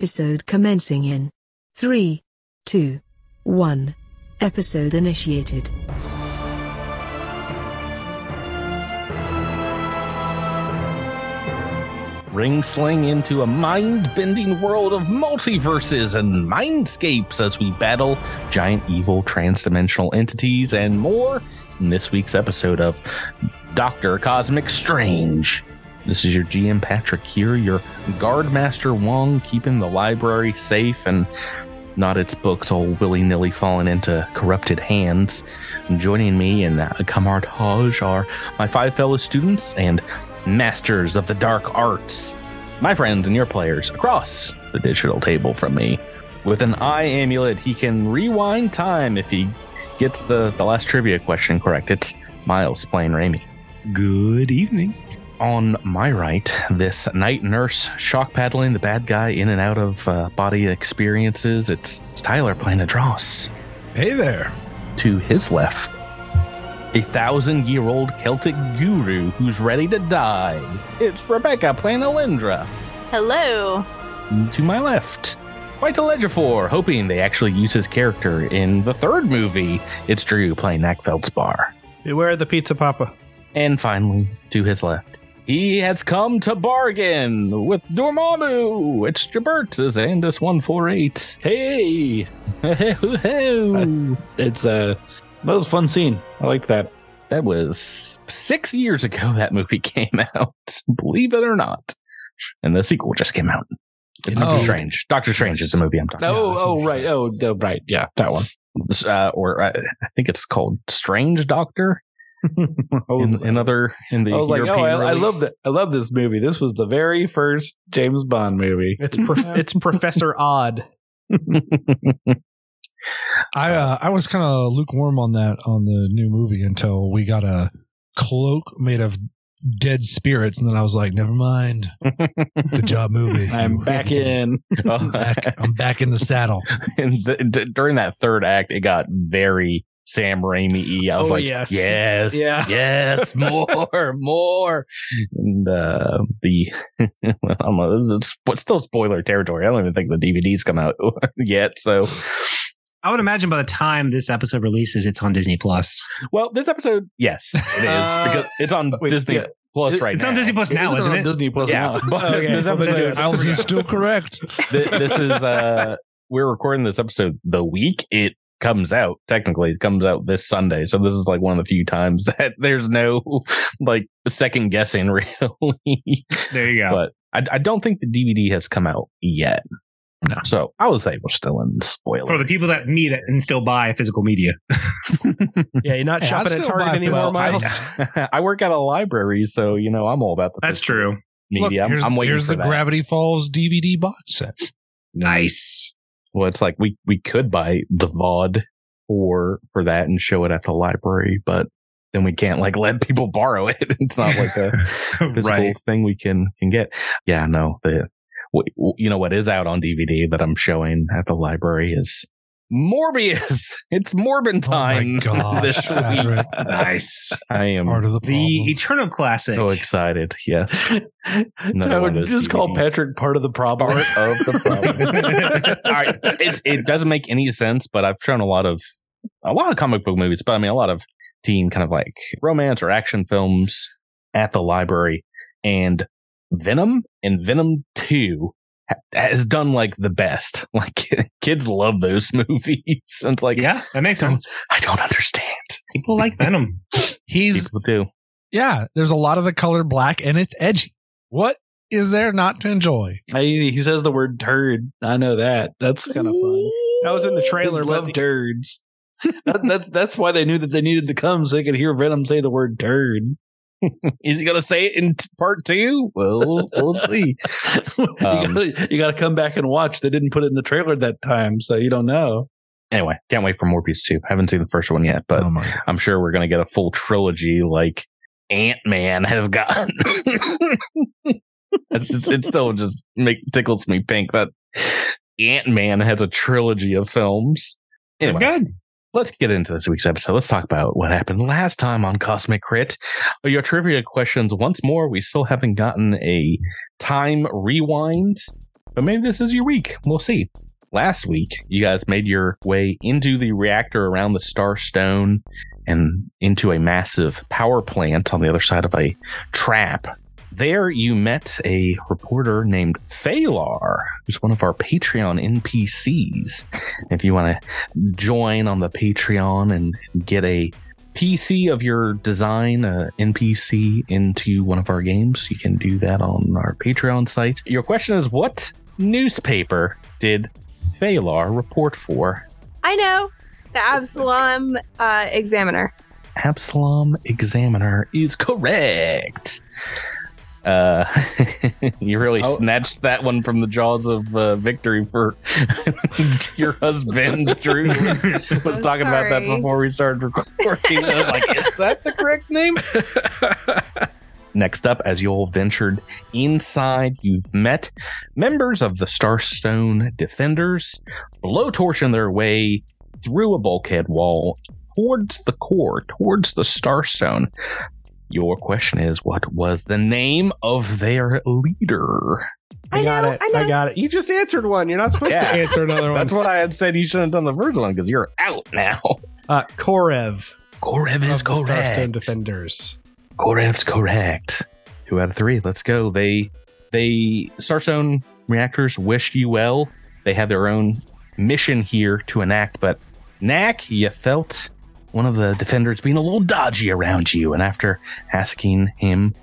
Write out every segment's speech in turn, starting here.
Episode commencing in 3, 2, 1. Episode initiated. ring sling into a mind bending world of multiverses and mindscapes as we battle giant evil transdimensional entities and more in this week's episode of Dr. Cosmic Strange. This is your GM Patrick here, your guardmaster Wong, keeping the library safe and not its books all willy nilly falling into corrupted hands. Joining me in uh, are my five fellow students and masters of the dark arts, my friends and your players across the digital table from me. With an eye amulet, he can rewind time if he gets the, the last trivia question correct. It's Myles playing Rami. Good evening. On my right, this night nurse shock paddling the bad guy in and out of uh, body experiences. It's, it's Tyler playing Edrass. Hey there. To his left, a thousand year old Celtic guru who's ready to die. It's Rebecca playing Alyndra. Hello. To my left, White Ledgerfor, hoping they actually use his character in the third movie. It's Drew playing Gnak Feldspar. Beware the pizza papa. And finally, to his left, he has come to bargain with Dormammu. It's Gibert as Andis 148. Hey, it's uh, that was a fun scene. I like that. That was six years ago that movie came out, believe it or not. And the sequel just came out. Doctor Oh. Strange. Doctor Strange is the movie I'm talking about. Oh, Yeah, oh, right. Oh, right. Yeah, that one. Uh, or uh, I think it's called Strange Doctor I was, in, in other in the I was like, oh, I, I love that. I love this movie. This was the very first James Bond movie. It's prof- it's Professor Odd. I uh, I was kind of lukewarm on that on the new movie until we got a cloak made of dead spirits, and then I was like, never mind. Good job, movie. I'm back in. I'm back, I'm back in the saddle. and the, d- during that third act, it got very Sam Raimi. I was Oh, like, yes. yes, Yeah. yes, more, more. And uh, the, I don't know, this is but still spoiler territory. I don't even think the DVD's come out yet. So, I would imagine by the time this episode releases, it's on Disney Plus. well, this episode, yes, it is Uh, because it's on wait, Disney yeah. Plus right It's now. on Disney Plus now, Isn't isn't it? Disney Plus Yeah, now. but Okay, this but episode, Alice is still correct. Th- this is uh we're recording this episode the week it comes out technically it comes out this sunday so this is like one of the few times that there's no like second guessing really There you go. but I, I don't think the dvd has come out yet No. so i would say we're still in spoiler For the people that meet it and still buy physical media. Yeah, you're not Hey, shopping at Target anymore, Myles. I, I work at a library so you know i'm all about the That's true. media Look, here's, I'm, I'm waiting here's for the that Gravity Falls DVD box set. Nice. Well it's like we we could buy the vod for for that and show it at the library but then we can't like let people borrow it it's not like a physical right. thing we can can get yeah no the you know what is out on dvd that i'm showing at the library is morbius it's morbin Oh my time gosh, this week Patrick. Nice. i am Part of the problem. The Eternal Classic. so excited yes Another I would those just call Patrick part of the problem. part of the problem all right it, it doesn't make any sense but i've shown a lot of a lot of comic book movies but i mean a lot of teen kind of like romance or action films at the library and venom and venom 2 ha- has done like the best like kids love those movies and it's like yeah, that makes sense. i don't understand People like Venom. He's people do yeah. There's a lot of the color black, and it's edgy. What is there not to enjoy? I, he says the word turd. I know that. That's kind of fun. That was in the trailer. Kids but love turds. that, that's that's why they knew that they needed to come so they could hear Venom say the word turd. Is he gonna say it in t- part two well we'll see you, Um, you gotta come back and watch. They didn't put it in the trailer that time, so you don't know. anyway can't wait for morbius 2 haven't seen the first one yet but oh! I'm sure we're going to get a full trilogy like Ant Man has got. it's, just- it still just make tickles me pink that Ant Man has a trilogy of films. Anyway, Good. Let's get into this week's episode. Let's talk about what happened last time on Cosmic Crit. Your trivia questions once more. We still haven't gotten a time rewind but maybe this is your week. We'll see. Last week, you guys made your way into the reactor around the Star Stone and into a massive power plant on the other side of a trap. There, you met a reporter named Phalar, who's one of our Patreon NPCs. If you want to join on the Patreon and get a PC of your design, uh, NPC, into one of our games, you can do that on our Patreon site. Your question is what newspaper did Phalar report for? I know. The Absalom uh, Examiner. Absalom Examiner is correct. Uh, you really Oh. snatched that one from the jaws of uh, victory for your husband. Drew was, was talking about that before we started recording. I was like, "Is that the correct name?" Next up, as you all ventured inside, you've met members of the Starstone Defenders, blowtorching their way through a bulkhead wall towards the core, towards the Starstone. Your question is, what was the name of their leader? I, I got know, it. I know. I got it. You just answered one. You're not supposed Yeah. to answer another one. That's what I had said. You shouldn't have done the first one because you're out now. uh, Korev Korev of is the Starstone correct. Defenders. Korev's correct. Two out of three. Let's go. They they Starstone reactors wished you well. They had their own mission here to enact, but Gnak, you felt one of the defenders being a little dodgy around you, and after asking him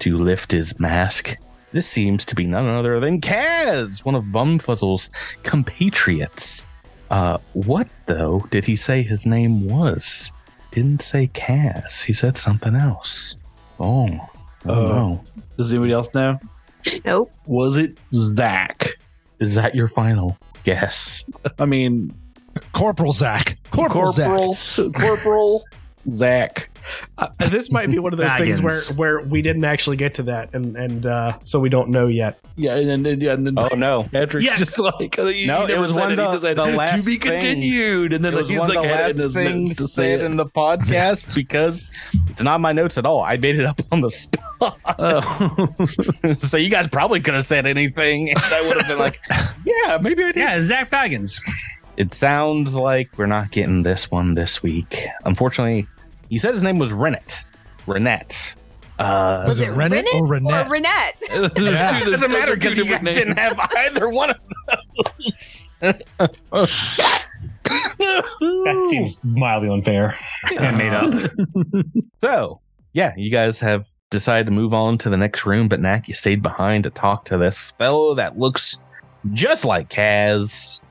to lift his mask, this seems to be none other than Kaz, one of Bumfuzzle's compatriots. Uh, what though did he say his name was? Didn't say Kaz. He said something else. Oh, oh Oh. no. Does anybody else know? Nope. Was it Zach? Is that your final guess? I mean, Corporal Zach. Corporal, Zach. Corporal, Corporal Zach. Uh, this might be one of those things where, where we didn't actually get to that, and and uh, so we don't know yet. Yeah, and then and, and then Oh no. Patrick's Yes. just like uh, you, No, you it was one of it. He the- the last to be continued, and then It was he's one of like the last things to say it. in the podcast because it's not my notes at all. I made it up on the spot. Oh. so you guys probably could have said anything, and I would have been like, "Yeah, maybe I did." Yeah, Zach Baggins. It sounds like we're not getting this one this week. Unfortunately, he said his name was Rennet. Rennet. Uh, Was it Rennet or Renette? Or Renette? There's two- it doesn't matter because you guys different didn't have either one of those. That seems mildly unfair and made up. So, yeah, you guys have decided to move on to the next room, but Gnak, you stayed behind to talk to this fellow that looks just like Kaz.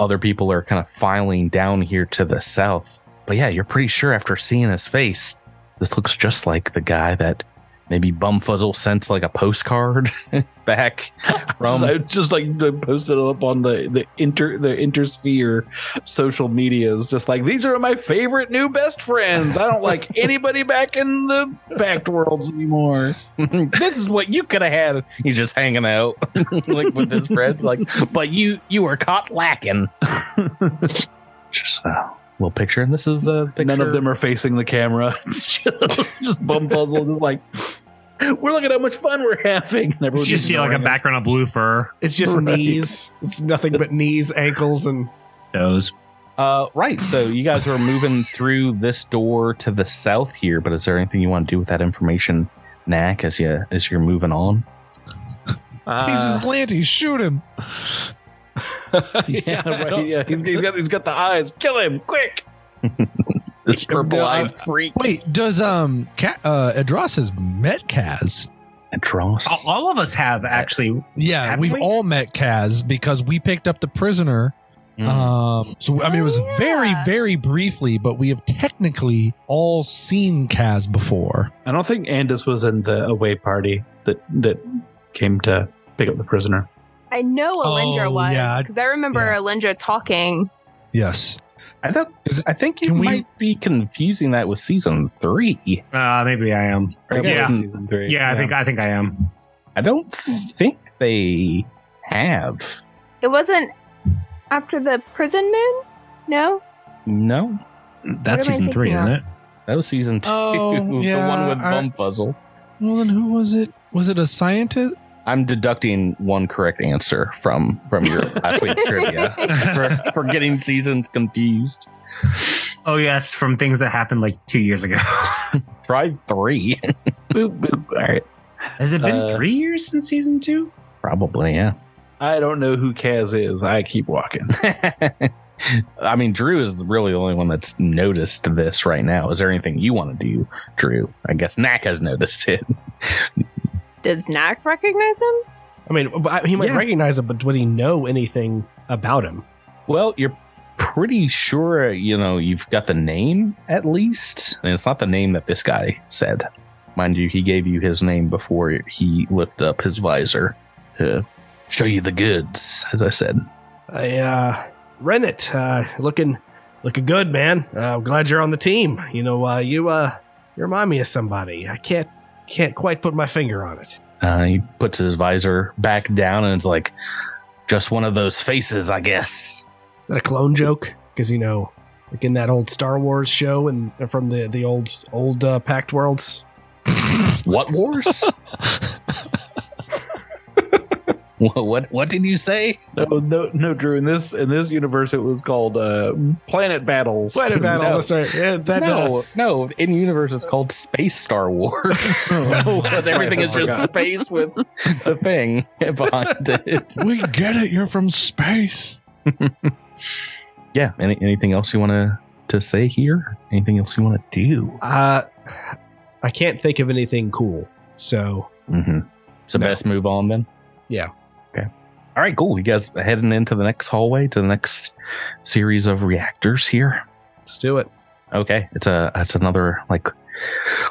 Other people are kind of filing down here to the south. But yeah, you're pretty sure after seeing his face, this looks just like the guy that maybe Bumfuzzle sent like a postcard back from. I just like posted it up on the the inter the intersphere social medias. Just like these are my favorite new best friends. I don't like anybody back in the Pact Worlds anymore. this is what you could have had. He's just hanging out like with his friends, like, but you you were caught lacking. just a little picture, and this is a picture. None of them are facing the camera. It's just, it's just Bumfuzzle, just like we're looking at how much fun we're having. And You everyone's just see like a ignoring it. background of blue fur It's just Right. knees. It's nothing but knees, ankles, and toes. Uh, right. So you guys are moving through this door to the south here, but is there anything you want to do with that information, Gnak, as you as you're moving on? He's slanty. Shoot him. yeah, right. Yeah, he's, he's got he's got the eyes. Kill him quick. This purple No, I- eyed freak. Wait, does um Ca- uh Edrass has met Kaz? Dross. All, all of us have actually. Yeah, we've we? all met Kaz because we picked up the prisoner. Mm. Um, so I mean, it was Oh, very, yeah. very briefly, but we have technically all seen Kaz before. I don't think Andis was in the away party that that came to pick up the prisoner. I know Alyndra Oh, was yeah. because I remember Yeah. Alyndra talking. Yes. I don't. Is it- I think you can we- might be confusing that with season three. Uh, maybe I am. That Yeah. season three. Yeah, I think I think I am. I don't think they have. It wasn't after the prison moon? No? No, That's season three, thinking isn't it? that was season two. Oh, the one with I- Bumfuzzle. Well, then who was it? Was it a scientist? I'm deducting one correct answer from from your last week trivia for, for getting seasons confused. Oh yes, from things that happened like two years ago. Try three. Boop, boop. All right. Has it been Uh, three years since season two? Probably, yeah. I don't know who Kaz is. I keep walking. I mean, Drew is really the only one that's noticed this right now. Is there anything you want to do, Drew? I guess Gnak has noticed it. Does Gnak recognize him? I mean, he might Yeah. recognize him, but would he know anything about him? Well, you're pretty sure, you know, you've got the name at least. And it's not the name that this guy said. Mind you, he gave you his name before he lifted up his visor to show you the goods, as I said. I, uh, Rennet, uh, looking, looking good, man. Uh, I'm glad you're on the team. You know, uh, you, uh, you remind me of somebody. I can't, can't quite put my finger on it. Uh, he puts his visor back down and it's like, just one of those faces, I guess. Is that a clone joke? Because you know, like in that old Star Wars show and from the the old old uh, Pact Worlds. What wars? what, what what did you say? No, no, no, Drew. In this in this universe, it was called uh, Planet Battles. Planet battles. No. That's right. Yeah, that. Uh, no, no. In universe, it's called Space Star Wars. Oh, because that's everything right, is I just space with the thing behind it. we get it. You're from space. Yeah. Any, anything else you want to to say here? Anything else you want to do? uh, I can't think of anything cool. So Mm-hmm. So No. best move on then. Yeah. All right. Cool. You guys heading into the next hallway to the next series of reactors here. let's do it. Okay, it's a it's another like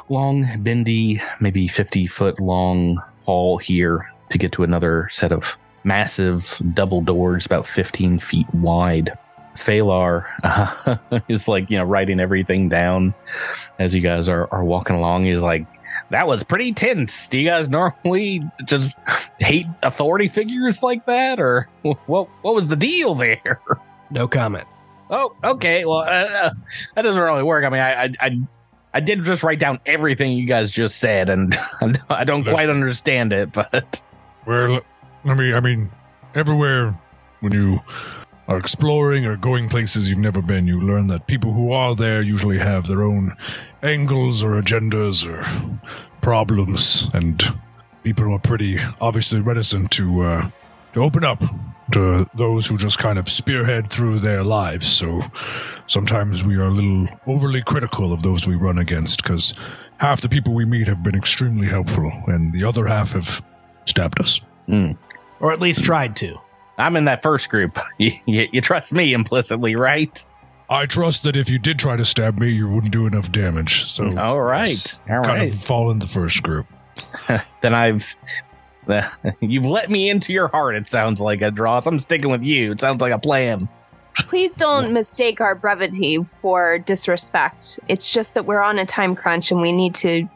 long, bendy, maybe fifty foot long hall here to get to another set of massive double doors, about fifteen feet wide. Phalar uh, is like you know writing everything down as you guys are are walking along. He's like, "That was pretty tense. Do you guys normally just hate authority figures like that, or what? What was the deal there?" No comment. Oh, okay. Well, uh, uh, that doesn't really work. I mean, I, I, I, I did just write down everything you guys just said, and I don't quite understand it. But Well, I mean, I mean, everywhere when you are exploring or going places you've never been, you learn that people who are there usually have their own angles or agendas or problems, and people are pretty obviously reticent to uh, to open up to those who just kind of spearhead through their lives. So sometimes we are a little overly critical of those we run against because half the people we meet have been extremely helpful, and the other half have stabbed us. Or at least tried to. I'm in that first group. You, you, you trust me implicitly, right? I trust that if you did try to stab me, you wouldn't do enough damage. So All right. yes, All kind right. of fall in the first group. then I've. you've let me into your heart. It sounds like a draw. So I'm sticking with you. It sounds like a plan. Please don't mistake our brevity for disrespect. It's just that we're on a time crunch and we need to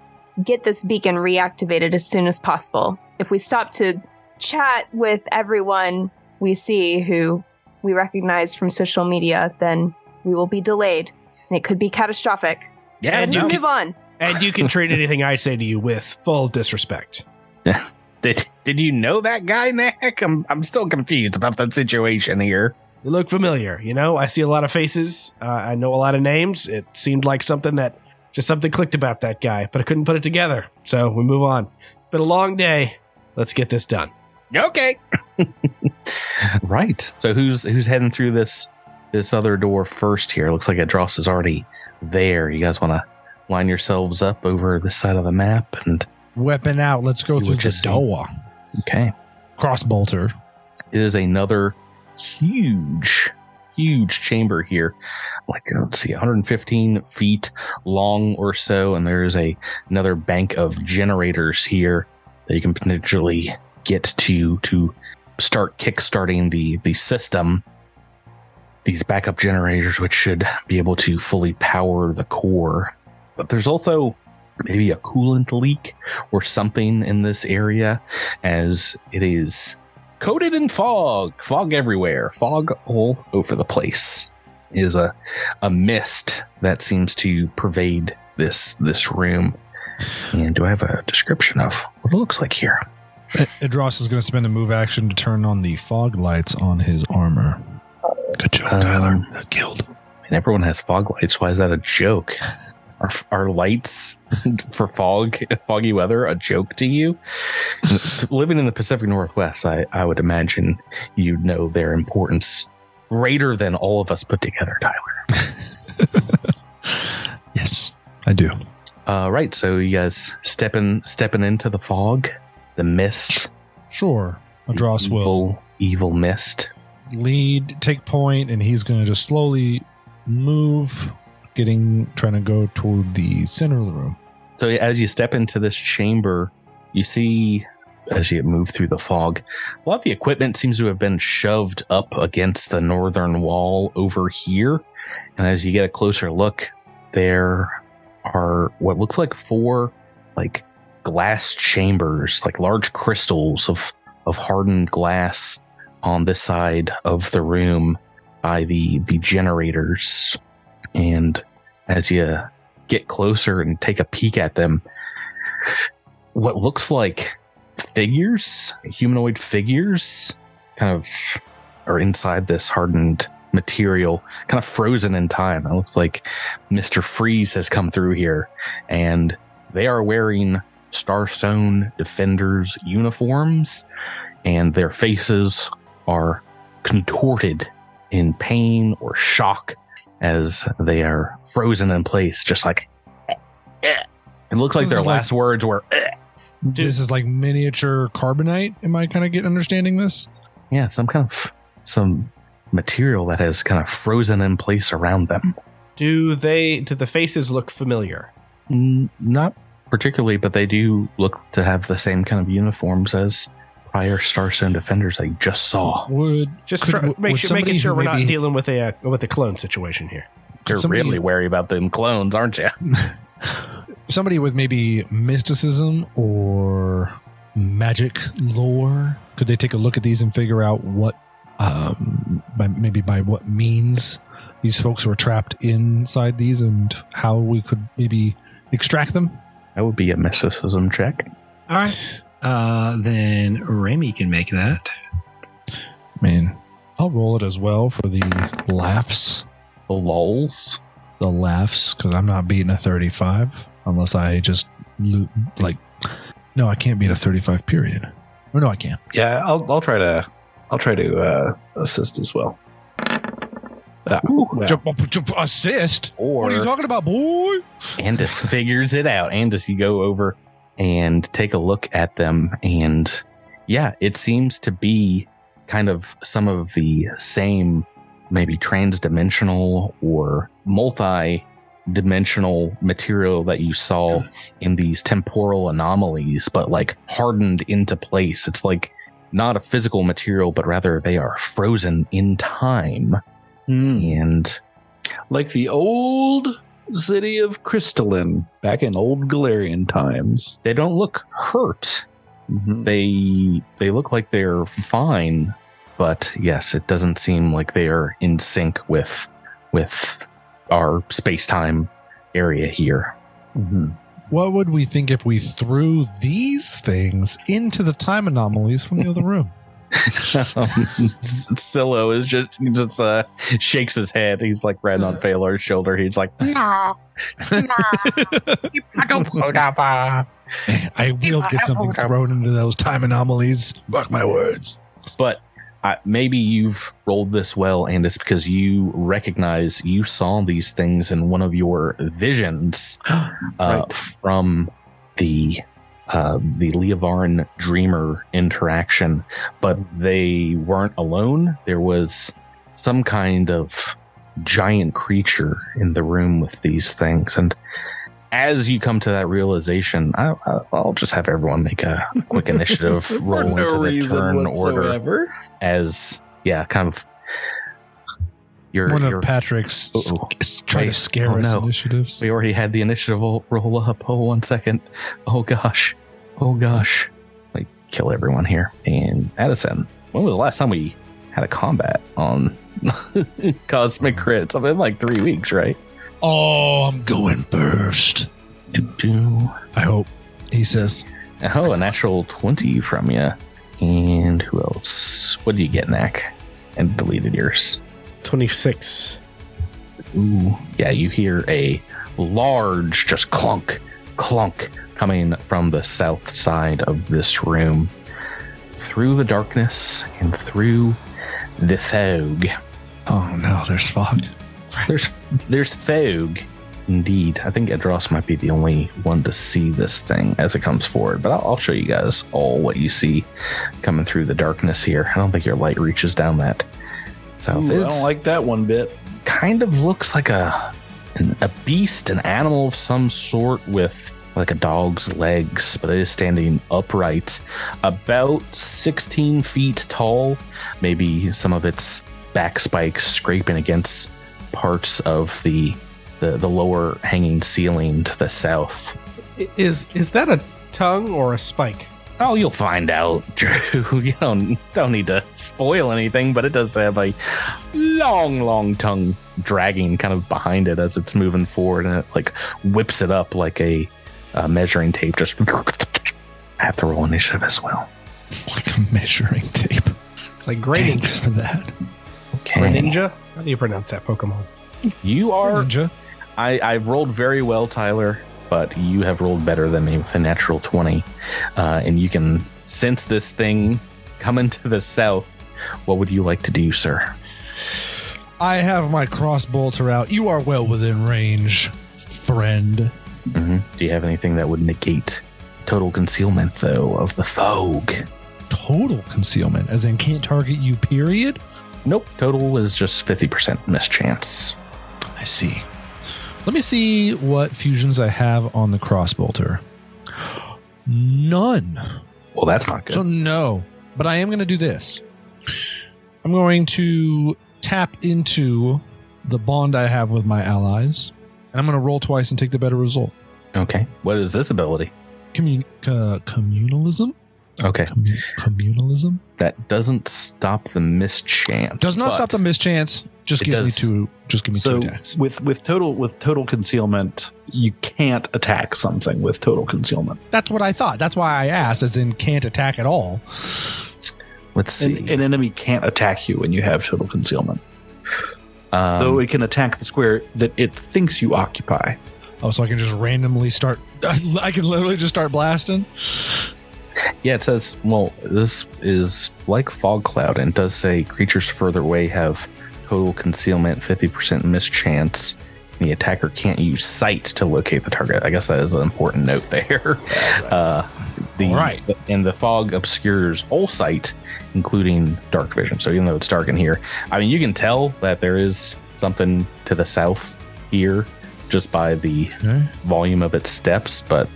get this beacon reactivated as soon as possible. If we stop to chat with everyone we see who we recognize from social media, then we will be delayed and it could be catastrophic. Yeah, And you no. move on. And you can treat anything I say to you with full disrespect. Did did you know that guy, Nick? I'm I'm still confused about that situation here. You look familiar, you know? I see a lot of faces. Uh, I know a lot of names. It seemed like something that just something clicked about that guy, but I couldn't put it together. So we move on. It's been a long day. Let's get this done. Okay. right. So who's who's heading through this this other door first here? Looks like Edrass is already there. You guys want to line yourselves up over this side of the map and Weapon out. Let's go through the door. okay. Crossbolter. It is another huge huge chamber here. Like let's see 115 feet long or so and there's a another bank of generators here that you can potentially get to to start kickstarting the the system these backup generators which should be able to fully power the core. But there's also maybe a coolant leak or something in this area as it is coated in fog fog everywhere fog all over the place. Is a a mist that seems to pervade this this room. And do i have a description of what it looks like here Edrass is going to spend a move action to turn on the fog lights on his armor. Good job, Tyler. Um, That killed. And everyone has fog lights. Why is that a joke? Are, are lights for fog, foggy weather, a joke to you? Living in the Pacific Northwest, I, I would imagine you know their importance greater than all of us put together, Tyler. Yes, I do. Uh, right. So you guys stepping stepping into the fog, the mist, Sure. The will evil, evil mist. lead, take point, and he's going to just slowly move, getting, trying to go toward the center of the room. So as you step into this chamber, you see as you move through the fog, a lot of the equipment seems to have been shoved up against the northern wall over here. And as you get a closer look, there are what looks like four like glass chambers, like large crystals of of hardened glass on this side of the room by the the generators. And as you get closer and take a peek at them, what looks like figures, humanoid figures, kind of are inside this hardened material, kind of frozen in time. It looks like Mr. Freeze has come through here and they are wearing Starstone Defenders uniforms and their faces are contorted in pain or shock as they are frozen in place, just like it looks like This their is like- last words were This is like miniature carbonite. Am I kind of get understanding this? yeah, some kind of some material that has kind of frozen in place around them. Do they? Do the faces look familiar? Mm, Not particularly, but they do look to have the same kind of uniforms as prior Starstone defenders I just saw. Would Just Could- try, make would sure, making sure we're not dealing with a uh, with a clone situation here. You're somebody- really wary about them clones, aren't you? somebody with maybe mysticism or magic lore could they take a look at these and figure out what um by maybe by what means these folks were trapped inside these and how we could maybe extract them That would be a mysticism check. All right. Uh, then Remy can make that. i mean i'll roll it as well for the laughs The lols. the laughs because i'm not beating a 35 unless i just lo- like no i can't beat a 35 period or no i can't Yeah, I'll I'll try to I'll try to uh, assist as well. Ah, well, Jump- jump- assist Or what are you talking about boy Andis figures it out. Andis, you go over and take a look at them, and yeah, it seems to be kind of some of the same, maybe trans-dimensional or multi-dimensional material that you saw in these temporal anomalies, but like hardened into place. It's like not a physical material, but rather they are frozen in time. Hmm. And like the old city of Crystalline back in old Golarion times. they don't look hurt. Mhm. they they look like they're fine but yes it doesn't seem like they are in sync with with our space-time area here Mhm. What would we think if we threw these things into the time anomalies from the other room? um, Silo is just just uh shakes his head he's like right on Phalor's shoulder he's like no, no, I will get something thrown into those time anomalies. Mark my words. but uh, maybe you've rolled this well and it's because you recognize you saw these things in one of your visions uh, Right. from the uh, the Leovaran Dreamer interaction, but they weren't alone. There was some kind of giant creature in the room with these things, and as you come to that realization, I, I, I'll just have everyone make a quick initiative roll no into the turn order as yeah, kind of. Your, One your, of Patrick's Uh-oh. s- try to oh, scare Oh, us no. initiatives. We already had the initiative roll, up. Oh, one second. Oh gosh. Oh gosh. Like kill everyone here. And Addison, when was the last time we had a combat on Cosmic Crits? It's been like three weeks, right? Oh, I'm going first. I hope. He says, Oh, a natural 20 from you. And who else? What do you get, Gnak? And deleted yours. 26. Ooh. Yeah, you hear a large, just clunk, clunk coming from the south side of this room. Through the darkness and through the fog. Oh no, there's fog. There's there's fog. Indeed, I think Edrass might be the only one to see this thing as it comes forward. But I'll, I'll show you guys all what you see coming through the darkness here. I don't think your light reaches down that south. Ooh, I don't like that one bit. kind of looks like a an, a beast, an animal of some sort with like a dog's legs, but it is standing upright, about 16 feet tall. Maybe some of its back spikes scraping against parts of the the, the lower hanging ceiling to the south. Is is that a tongue or a spike? Oh, you'll find out, Drew. You don't don't need to spoil anything, but it does have a long, long tongue dragging kind of behind it as it's moving forward, and it like whips it up like a, uh measuring tape. Just I have to roll initiative as well. Like a measuring tape. It's like Greninja. Thanks for that. Okay, Greninja? How do you pronounce that Pokemon? you are. Ninja. I I've rolled very well, Tyler, but you have rolled better than me with a natural twenty, uh, and you can sense this thing coming to the south. What would you like to do, sir? I have my cross bolter out. You are well within range, friend. hmm Do you have anything that would negate total concealment, though, of the fog? Total concealment, as in can't target you, period? Nope. Total is just 50% mischance. I see. Let me see what fusions I have on the cross bolter. None. Well, that's not good. So no, but I am going to do this. I'm going to tap into the bond I have with my allies, and I'm going to roll twice and take the better result. okay. What is this ability? Commun- uh, communalism. Okay. Commu- communalism That doesn't stop the mischance. does not stop the mischance. Just It gives does- me two. Just give me So two attacks. with with total with total concealment, you can't attack something with total concealment. That's what I thought. That's why I asked, as in can't attack at all. Let's see. An, an enemy can't attack you when you have total concealment, um, though it can attack the square that it thinks you occupy. Oh, so I can just randomly start. I can literally just start blasting. yeah, it says, well, this is like fog cloud and does say creatures further away have total concealment, 50% mischance. The attacker can't use sight to locate the target. I guess that is an important note there. Uh, the, All right. And the fog obscures all sight, including dark vision. So even though it's dark in here, I mean, you can tell that there is something to the south here just by the Okay. volume of its steps. But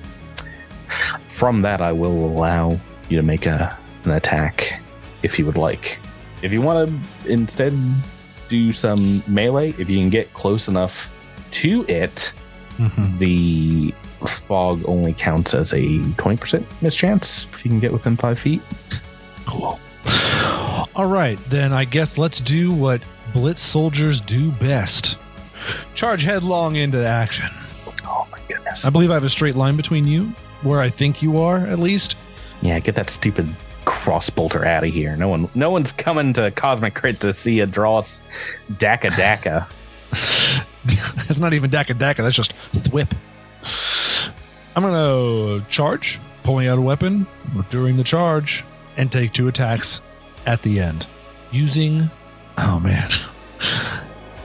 from that, I will allow you to make a, an attack if you would like. If you want to instead do some melee, if you can get close enough to it, Mhm. the fog only counts as a 20% mischance if you can get within five feet. Cool. All right, then I guess let's do what Blitz soldiers do best charge headlong into action. Oh my goodness. I believe I have a straight line between you, where I think you are, at least. Yeah, get that stupid cross bolter out of here. No one no one's coming to Cosmic Crit to see Edrass Daka Daka. that's not even Daka Daka, that's just Thwip. I'm going to charge, pulling out a weapon during the charge, and take two attacks at the end. Using. Oh, man.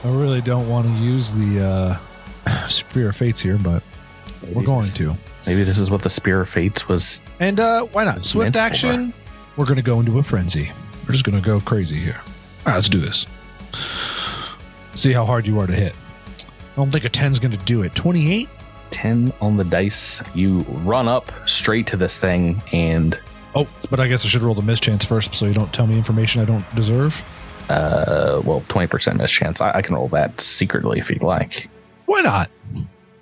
I really don't want to use the uh, Superior Fates here, but we're going to. Maybe this is what the Spear of Fates was. And uh, why not? Swift action. for. We're going to go into a frenzy. We're just going to go crazy here. All right, let's do this. See how hard you are to hit. I don't think a 10's going to do it. 28? 10 on the dice. You run up straight to this thing and Oh, but I guess I should roll the mischance first so you don't tell me information I don't deserve. uh well 20% mischance. I, I can roll that secretly if you'd like. Why not?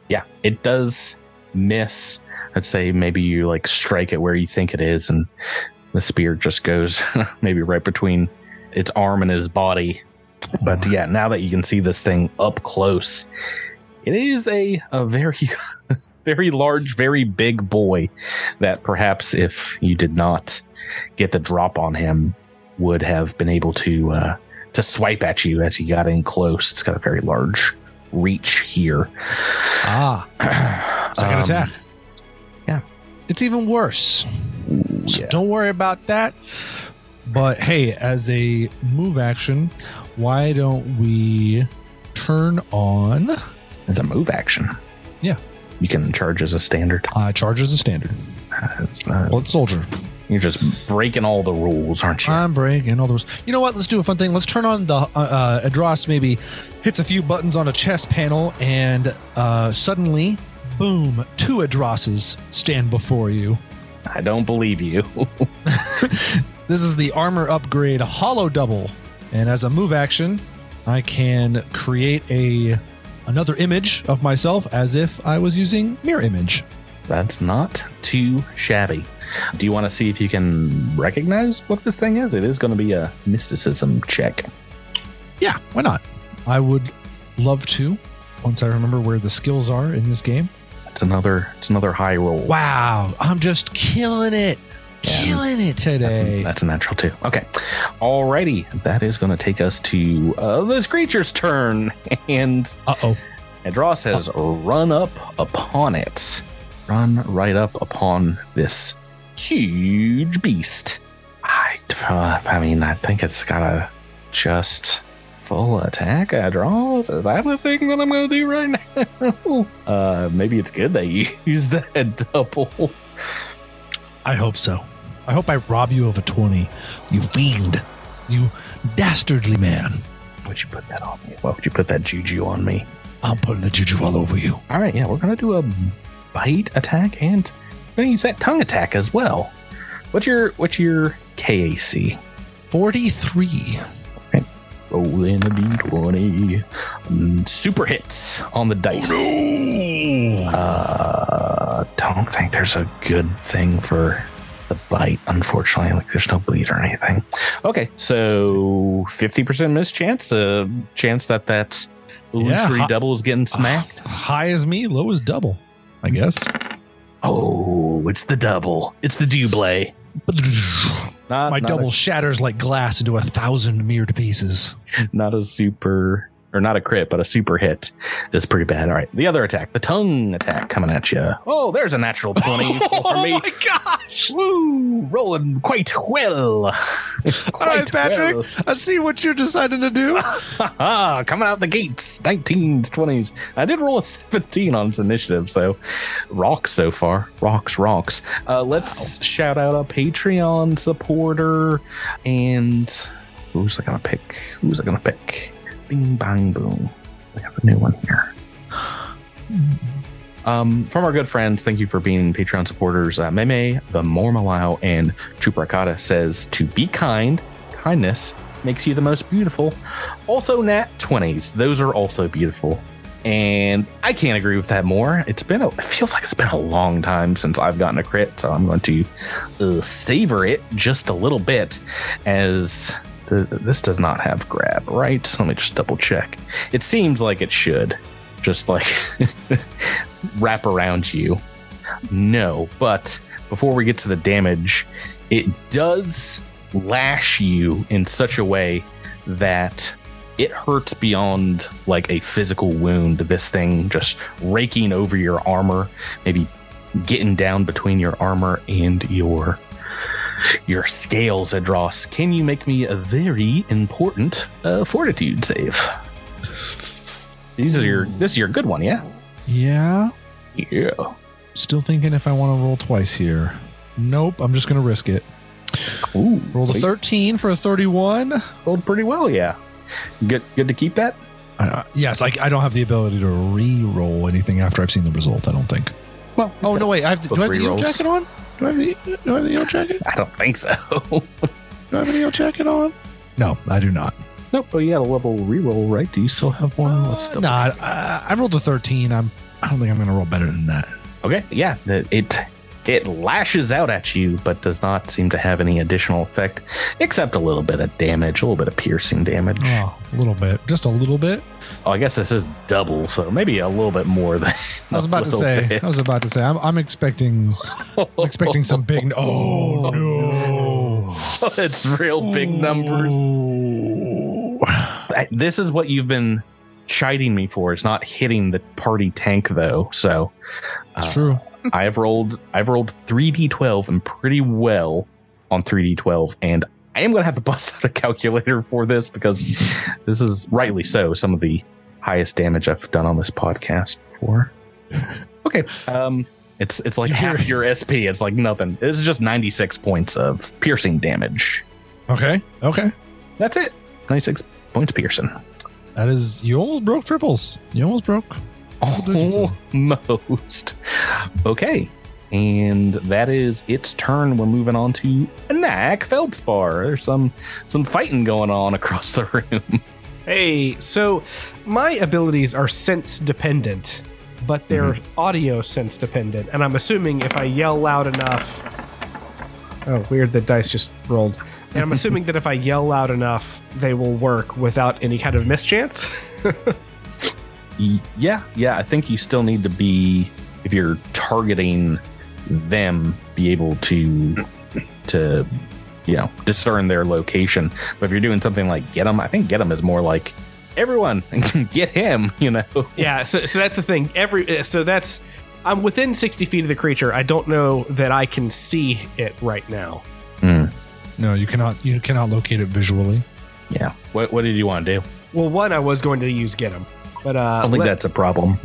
Yeah, it does miss. I'd say maybe you like strike it where you think it is, and the spear just goes maybe right between its arm and his body. But yeah, now that you can see this thing up close, it is a a very very large, very big boy that perhaps if you did not get the drop on him, would have been able to uh, to swipe at you as he got in close. It's got a very large reach here. Ah, second Um, attack. yeah. It's even worse. So yeah. don't worry about that. But hey, as a move action, why don't we turn on It's a move action. Yeah. You can charge as a standard. uh, charge as a standard? It's not- Blood soldier. you're just breaking all the rules, aren't you? I'm breaking all those. You know what? Let's do a fun thing. Let's turn on the uh, uh, Edrass. Maybe hits a few buttons on a chess panel, and uh, suddenly, boom! Two Edrasses stand before you. I don't believe you. This is the armor upgrade Hollow Double, and as a move action, I can create a another image of myself as if I was using mirror image. That's not too shabby. Do you want to see if you can recognize what this thing is? It is going to be a mysticism check. Yeah, why not? I would love to once I remember where the skills are in this game. It's another. It's another high roll. Wow, I'm just killing it. Killing it today. that's a natural too. Okay. Alrighty. That is going to take us to uh, this creature's turn. And Uh oh. Edrass has run up upon it. Run right up upon this huge beast. I, uh, I mean, I think it's got to just full attack Edrass. Is that the thing that I'm going to do right now? uh, maybe it's good that you use that double. I hope so. I hope I rob you of a 20. You fiend. You dastardly man. Would you put that on me? Why would you put that juju on me? I'm putting the juju all over you. All right, yeah, we're gonna do a bite attack and we're gonna use that tongue attack as well. What's your what's your KAC? 43. Roll in a d20. Mm, super hits on the dice. No! Uh, don't think there's a good thing for the bite, unfortunately. Like there's no bleed or anything. Okay, so 50% miss chance, uh, chance that that Yeah, illusory huh. double is getting smacked. High as me, low as double, I guess. Oh, it's the double. It's the double. Not, My not double A, shatters like glass into a thousand mirrored pieces. not a super, or not a crit, but a super hit. Is pretty bad. All right. The other attack, the tongue attack coming at you. Oh, there's a natural 20 for me. Oh my gosh! Woo! Rolling quite well. All quite right, Patrick, well. I see what you're deciding to do. Coming out the gates, 19s, 20s. I did roll a 17 on its initiative, so rocks so far. Rocks, rocks. Uh, let's shout out a Patreon supporter. And who's I gonna pick? Who's I gonna pick? Bing, bang, boom. We have a new one here. Um, from our good friends, thank you for being Patreon supporters. Uh, Meme, the Mormalau, and Chuprakata says to be kind, kindness makes you the most beautiful. Also, nat 20s, those are also beautiful. And I can't agree with that more. It's been, a, it feels like it's been a long time since I've gotten a crit, so I'm going to uh, savor it just a little bit as this does not have grab, right? Let me just double check. It seems like it should. Just like wrap around you. No, but before we get to the damage, it does lash you in such a way that it hurts beyond like a physical wound. This thing just raking over your armor, maybe getting down between your armor and your your scales, Edrass. Can you make me a very important uh, fortitude save? These are your. This is your good one, yeah. Yeah. Yeah. Still thinking if I want to roll twice here. Nope, I'm just going to risk it. Ooh, Roll the wait, 13 for a 31. rolled pretty well, yeah. Good, good to keep that. Uh, yes, I, I don't have the ability to re-roll anything after I've seen the result. I don't think. Well, Oh no, wait! I have to, do I have the jacket on? Do I have the Do I have the yellow jacket? I don't think so. Do I have the yellow jacket on? No, I do not. nope. But you had a level reroll, right? Do you still have one? Let's Uh, double nah, I, I rolled a 13. I'm. I don't think I'm going to roll better than that. Okay, yeah, the- it It lashes out at you, but does not seem to have any additional effect, except a little bit of damage, a little bit of piercing damage. Oh, a little bit, just a little bit. Oh, I guess this is double, so maybe a little bit more than. I was about to say. I was about to say. I'm, I'm expecting. I'm expecting some big. Oh no! it's real big numbers. I- This is what you've been chiding me for. It's not hitting the party tank though. So It's uh, true. I have rolled. I've rolled three d12 and pretty well on three d12, and I am going to have to bust out a calculator for this because this is rightly so some of the highest damage I've done on this podcast before. Okay, um, it's it's like half your SP. It's like nothing. This is just 96 points of piercing damage. Okay. Okay. That's it. 96 points piercing. That is. You almost broke triples. You almost broke. Almost. Okay. And that is its turn. We're moving on to Gnak Feldspar. There's some some fighting going on across the room. Hey, so my abilities are sense dependent, but they're mm-hmm. audio sense dependent. And I'm assuming if I yell loud enough. Oh, weird the dice just rolled. And I'm assuming that if I yell loud enough, they will work without any kind of mischance. Y- Yeah, yeah. I think you still need to be if you're targeting them, be able to to you know discern their location. But if you're doing something like get them, I think get them is more like everyone get him. You know. yeah, so, so that's the thing. Every so that's I'm within 60 feet of the creature. I don't know that I can see it right now. Hmm. No, you cannot. You cannot locate it visually. Yeah. What What did you want to do? Well, one I was going to use get him, but uh, I don't think let- that's a problem.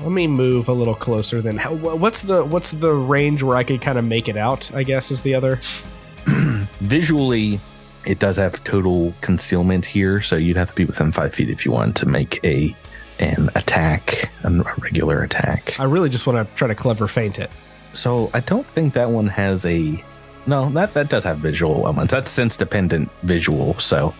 Let me move a little closer. Then, how, what's the what's the range where I could kind of make it out? I guess is the other. visually it does have total concealment here so you'd have to be within five feet if you wanted to make a an attack a regular attack I really just want to try to clever feint it. so i don't think that one has a no that that does have visual elements that's sense dependent visual so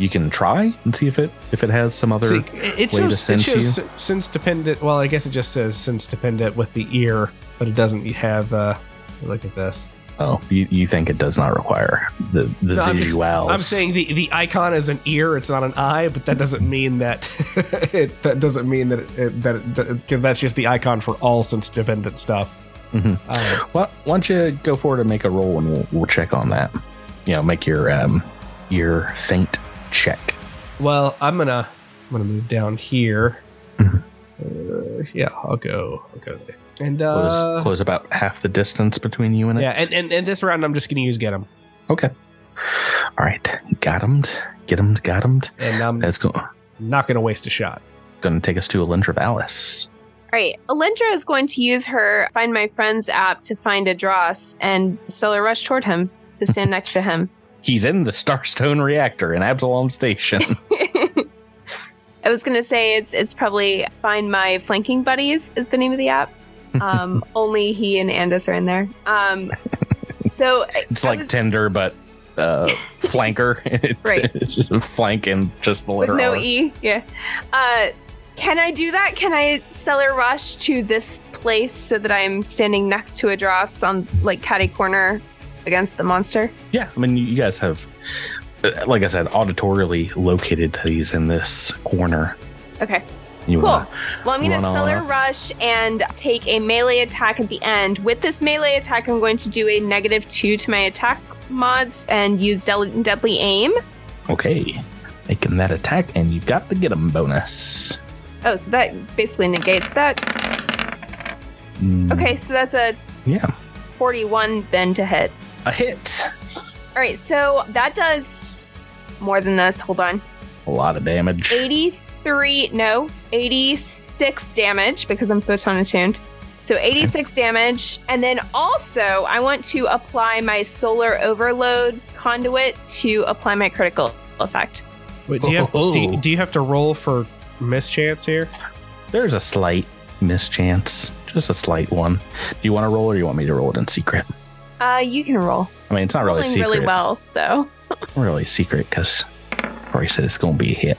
you can try and see if it if it has some other See, it, it way to shows, it sense shows you? sen- sense dependent. Well, I guess it just says sense dependent with the ear, but it doesn't have. uh Look at this. oh you, you think it does not require the the No, I'm just- visuals I'm saying the, the icon is an ear. It's not an eye, but that doesn't mean that it, that doesn't mean that it, it, that because that's just the icon for all sense dependent stuff. Mhm. Uh, Well, why don't you go forward and make a roll, and we'll, we'll check on that. You know, make your um your feint check. well, I'm gonna I'm gonna move down here. Mhm. Uh, yeah, I'll go. I'll go there. And Close, uh, close about half the distance between you and it. yeah, and, and and this round I'm just gonna use get him, okay. All right, got him. Get him. Got him. and I'm That's go- not gonna waste a shot. going to take us to Alyndra Vallis. All right, Alyndra is going to use her Find My Friends app to find Edrass and Stellar rush toward him to stand next to him. He's in the Starstone reactor in Absalom Station. I was gonna say it's it's probably Find My Flanking Buddies is the name of the app. Um, only he and Andis are in there. Um, so It's I like was- Tinder, but uh, flanker. Right. It's just flank and just the with letter no R. e, yeah. Uh, can I do that? Can I Stellar rush to this place so that I'm standing next to Edrass on like catty corner against the monster? Yeah, I mean, you guys have, uh, like I said, auditorially located these in this corner. Okay. You Cool. wanna- Well, I'm going to Stellar. Rush and take a melee attack at the end. With this melee attack, I'm going to do a negative two to my attack mods and use Deadly Aim. Okay. Making that attack, and you've got the get 'em bonus. Oh, so that basically negates that. Mm, Okay, so that's a Yeah. 41 then to hit. A hit. All right, so that does more than this. Hold on. A lot of damage. 83, no, 86 damage because I'm photon attuned. So 86 damage. And then also, I want to apply my solar overload conduit to apply my critical effect. Wait, do you have, Oh. do, you, oh. do you have to roll for mischance here? There's a slight mischance. Just a slight one. Do you want to roll or do you want me to roll it in secret? Uh, you can roll. I mean, it's not really Rolling secret. really well, so. Really secret because Rory said it's going to be a hit.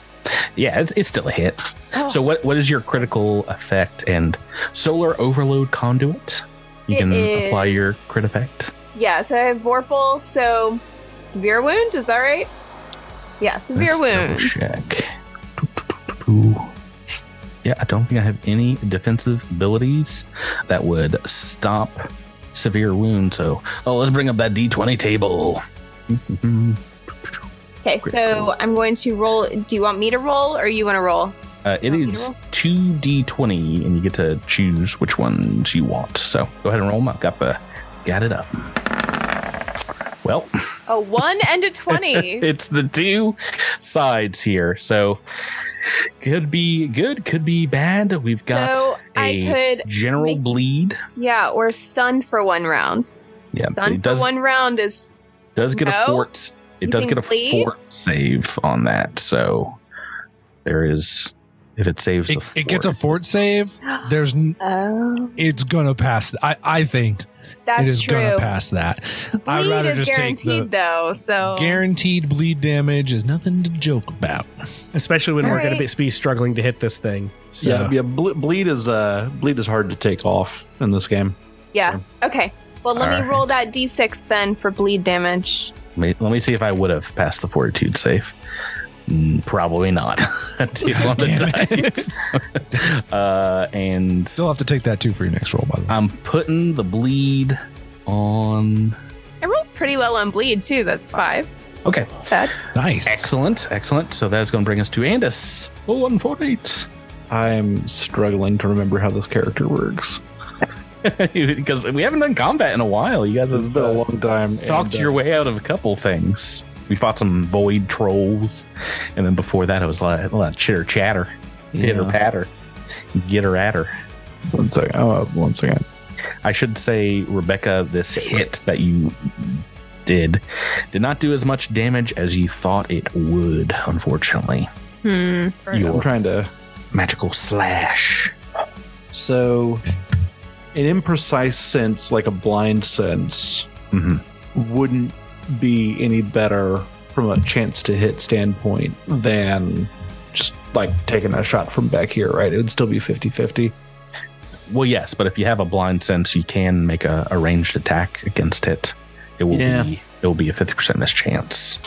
Yeah, it's, it's still a hit. Oh. So what what is your critical effect and solar overload conduit? You It can is- apply your crit effect. Yeah, so I have Vorpal, so severe wound, is that right? Yeah, severe Let's double wound. Check. Yeah, I don't think I have any defensive abilities that would stop severe wound. So, oh, let's bring up that D20 table. Okay, so I'm going to roll. Do you want me to roll or you want to roll? Uh, it Want me to is two D20, and you get to choose which ones you want. So, go ahead and roll them up. Got the, got it up. Well, A one and a 20. it's the two sides here. So, could be good, could be bad. We've got so I a could, general make- bleed. yeah, or stunned for one round. Yeah, stunned it does for one round is does get a fort. It You does get a bleed? fort save on that. So there is if it saves It, the it gets a fort save. There's, Oh, it's gonna pass. I, I think that's it is true. gonna pass that. I'd Bleed rather is just take guaranteed the though, so guaranteed bleed damage is nothing to joke about. Especially when we're gonna be struggling to hit this thing. So, Yeah, yeah. Ble- bleed is uh, bleed is hard to take off in this game. yeah. Okay. Well, let me Alright. roll that d6 then for bleed damage. Let me, let me see if I would have passed the fortitude save. Probably not. Two on the dice. uh, and Still have to take that too for your next roll, by the way. I'm putting the bleed on. I rolled pretty well on bleed too. That's five. Okay, Bad. Nice. excellent, excellent. So that's going to bring us to Andis. Oh, one four eight. I'm struggling to remember how this character works. Because we haven't done combat in a while. You guys it's been a long time. talked and, your uh, way out of a couple things. We fought some void trolls, and then before that, it was a lot, a lot of chitter chatter, hitter yeah. patter, get her at her. One second. Oh, one second. I should say, Rebecca, this hit that you did did not do as much damage as you thought it would. Unfortunately, Hmm. I'm trying to. magical slash. So, an imprecise sense, like a blind sense, hmm wouldn't be any better from a chance to hit standpoint than just like taking a shot from back here, right? It would still be 50 50. Well, yes, but if you have a blind sense, you can make a, a ranged attack against it. It will Yeah. be it will be a fifty percent mischance.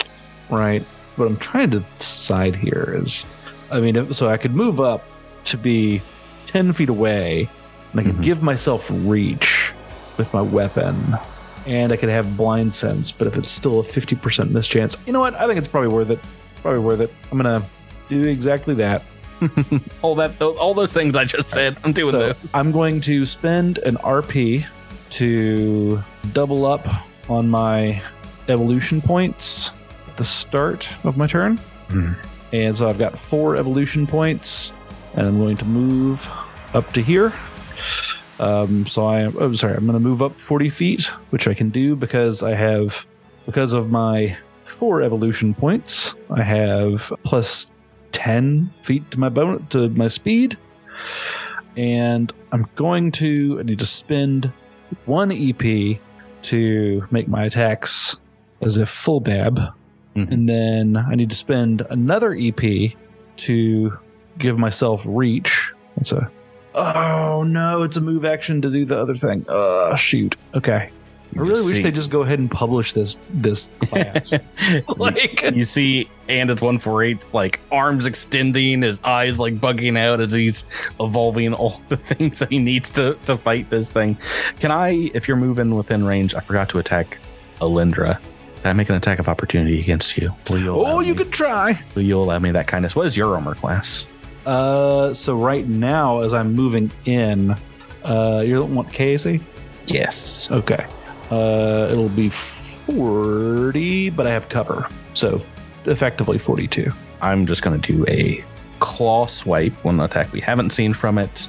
Right. What I'm trying to decide here is I mean, so I could move up to be 10 feet away and I could Mhm. give myself reach with my weapon and I could have blind sense, but if it's still a 50% mischance, you know what? I think it's probably worth it. Probably worth it. I'm going to do exactly that. all that all those things I just said. I'm doing so those. I'm going to spend an RP to double up on my evolution points at the start of my turn. Hmm. And so I've got four evolution points, and I'm going to move up to here. Um, so I I'm oh, sorry, I'm going to move up 40 feet, which I can do because I have, because of my four evolution points, I have plus 10 feet to my bone, to my speed and I'm going to I need to spend one EP to make my attacks as if full bab, Mhm. and then I need to spend another EP to give myself reach. It's a oh no, it's a move action to do the other thing. Oh shoot. Okay. I really wish see. they just go ahead and publish this this class. like you see and it's 148 like arms extending his eyes like bugging out as he's evolving all the things that he needs to to fight this thing can i if you're moving within range i forgot to attack alyndra can i make an attack of opportunity against you will you oh, allow Oh, you me- could try. will you allow me that kindness what is your armor class Uh, so right now, as I'm moving in, uh, you don't want KAC? yes Okay. Uh, it'll be 40, but I have cover. So effectively 42. i'm just going to do a claw swipe one attack we haven't seen from it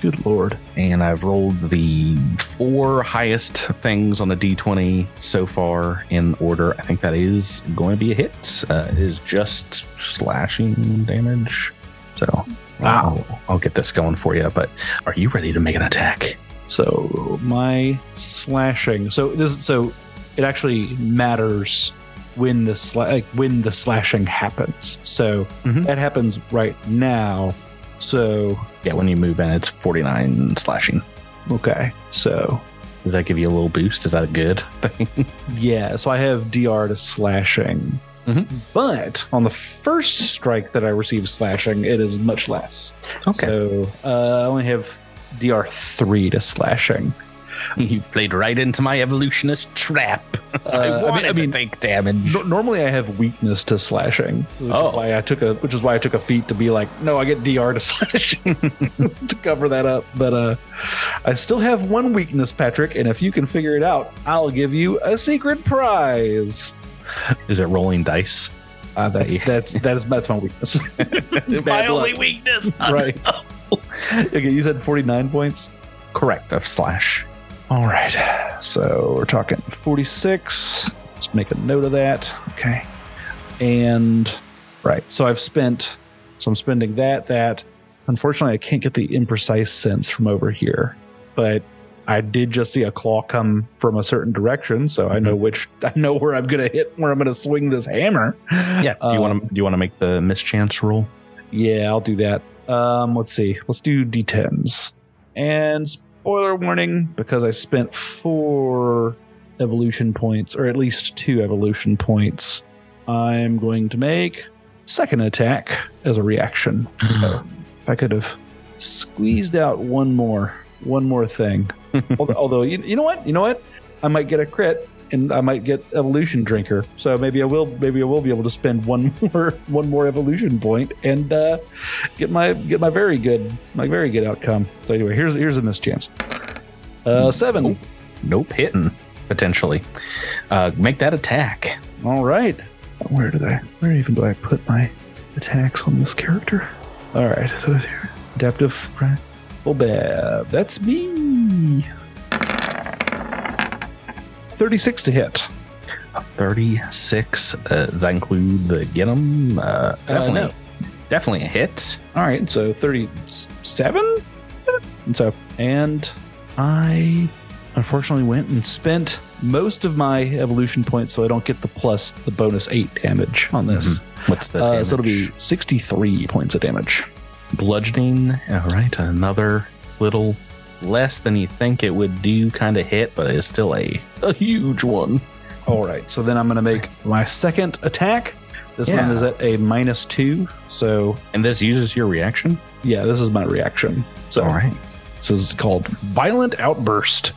Good lord. and I've rolled the four highest things on the d20 so far in order. I think that is going to be a hit. Uh, it is just slashing damage. So Wow. I'll, I'll get this going for you. But are you ready to make an attack? So my slashing. So this. So it actually matters when the sla- like when the slashing happens. So Mhm. that happens right now. So Yeah, when you move in, it's 49 slashing. okay, so Does that give you a little boost? Is that a good thing? yeah, so I have DR to slashing. Mhm. But on the first strike that I receive slashing, it is much less. Okay. So uh, I only have DR three to slashing. You've played right into my evolutionist trap. Uh, I I mean- wanted I mean- to take damage. No- normally I have weakness to slashing, which Oh. is why I took a which is why I took a feat to be like, no, I get DR to slashing to cover that up. But uh I still have one weakness, Patrick, and if you can figure it out, I'll give you a secret prize. Is it rolling dice? Uh, that's that's that is that's my weakness. my only luck. weakness. right. okay, you said 49 points. Correct of slash. All right. So we're talking 46. Let's make a note of that. Okay. And right. So I've spent, so I'm spending that, that. Unfortunately, I can't get the imprecise sense from over here, but I did just see a claw come from a certain direction. So I know which, I know where I'm going to hit, where I'm going to swing this hammer. Yeah. Do you Um, want to? Do you want to make the mischance roll? Yeah, I'll do that. Um, let's see. Let's do D10s. And spoiler warning, because I spent four evolution points, or at least two evolution points, I'm going to make second attack as a reaction. So hmm. if I could have squeezed out one more, one more thing. although, although you, you know what? You know what? I might get a crit and I might get evolution drinker. So maybe I will maybe I will be able to spend one more one more evolution point and uh, get my get my very good my very good outcome. So anyway, here's here's a mischance. Uh seven. Nope, hitting potentially. Uh, make that attack. All right. Where did I where even do I put my attacks on this character? All right, so it's here. Adaptive right. Full bab. That's me. 36 to hit. A thirty-six. Uh, does that include the get 'em? Uh, definitely, no. definitely a hit. All right, so 37? And so, and I unfortunately went and spent most of my evolution points so I don't get the plus the bonus eight damage on this. What's the? Uh, so it'll be 63 points of damage. bludgeoning. All right, another little less than you think it would do kind of hit, but it's still a, a huge one. All right, so then I'm going to make my second attack. This one is at a minus two. So, And this uses your reaction. yeah, this is my reaction. So, All right. This is called Violent Outburst.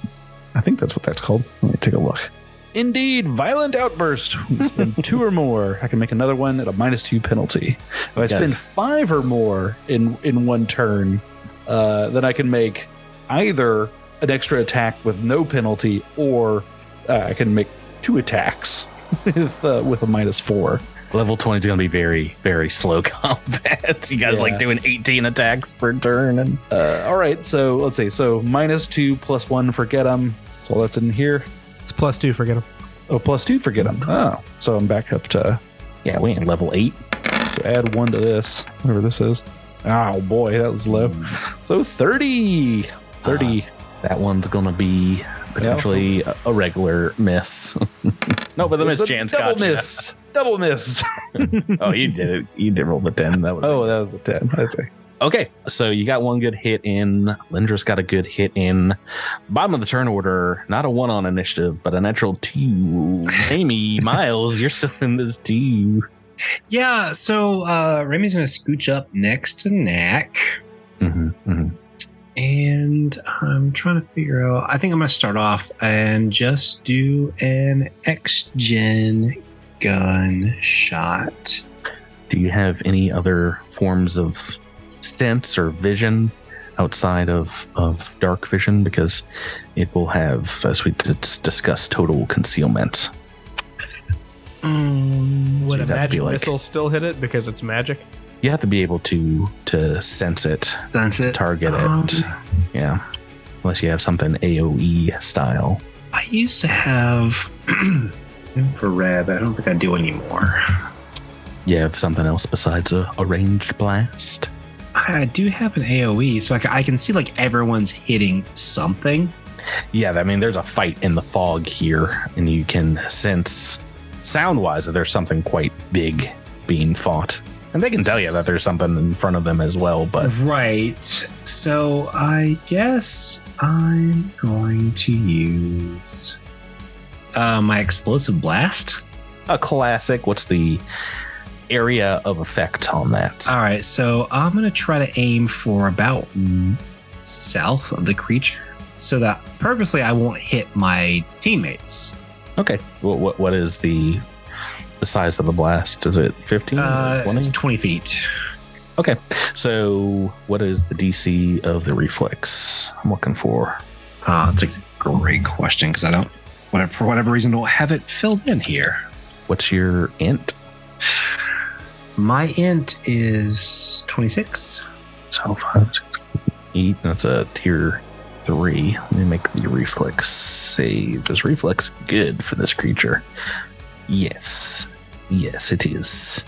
I think that's what that's called. Let me take a look. Indeed, Violent Outburst. Spend two or more. I can make another one at a minus two penalty. If I Yes. spend five or more in in one turn, uh, then I can make either an extra attack with no penalty, or uh, I can make two attacks with uh, with a minus four. Level 20 is going to be very, very slow combat. you guys Yeah. like doing 18 attacks per turn. And Uh, all right, so let's see. So minus two plus one for get 'em. So that's in here. It's plus two. Forget them. Oh, plus two forget them. Oh, so I'm back up to yeah, we in level 8. So add one to this, whatever this is. Oh boy, that was low. So 30. 30. That one's going to be potentially a, a regular miss. no, but the miss chance double got you. miss. Double miss. Oh, you did it. You did roll the 10. That was oh, that was the 10. I see. Okay, so you got one good hit in. Lindra's got a good hit in. Bottom of the turn order, not a one on initiative, but a natural two. Amy, Myles, you're still in this too. Yeah, so uh Rami's gonna scooch up next to Gnak. Mm-hmm, mm-hmm. And I'm trying to figure out. I think I'm going to start off and just do an X Gen gun shot. Do you have any other forms of sense or vision outside of, of dark vision? Because it will have, as we d- discussed, total concealment. Mm, Would So a you'd have magic like- missile still hit it because it's magic? You have to be able to to sense it, that's it. target Um, it. Yeah. Unless you have something AoE style. I used to have infrared, but I don't think I do anymore. You have something else besides a, a ranged blast. I do have an AoE, so I ca- I can see like everyone's hitting something. Yeah, I mean, there's a fight in the fog here, and you can sense sound wise that there's something quite big being fought. And they can tell you that there's something in front of them as well, but Right. So I guess I'm going to use uh, my explosive blast. a classic. What's the area of effect on that? All right. So I'm going to try to aim for about south of the creature so that purposely I won't hit my teammates. okay. What, what what is the the size of the blast? Is it 15? Uh, 20? 20 feet. Okay. So what is the DC of the reflex? I'm looking for. Ah, that's a great question because I don't, whatever, for whatever reason, don't have it filled in here. What's your int? My int is 26. So five, six, eight. That's a tier three. Let me make the reflex save. Is reflex good for this creature? Yes. Yes, it is.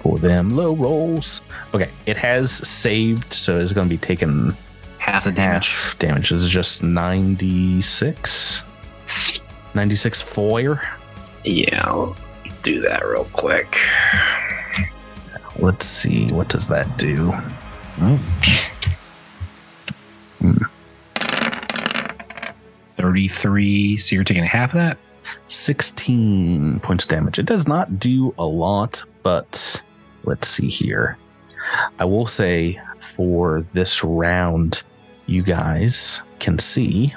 For them low rolls. Okay, it has saved, so it's going to be taking Half the damage. half damage. This is just 96. 96 foyer. Yeah, I'll do that real quick. Let's see. What does that do? Hmm. 33. So you're taking half of that? 16 points of damage. It does not do a lot, but let's see here. I will say for this round, you guys can see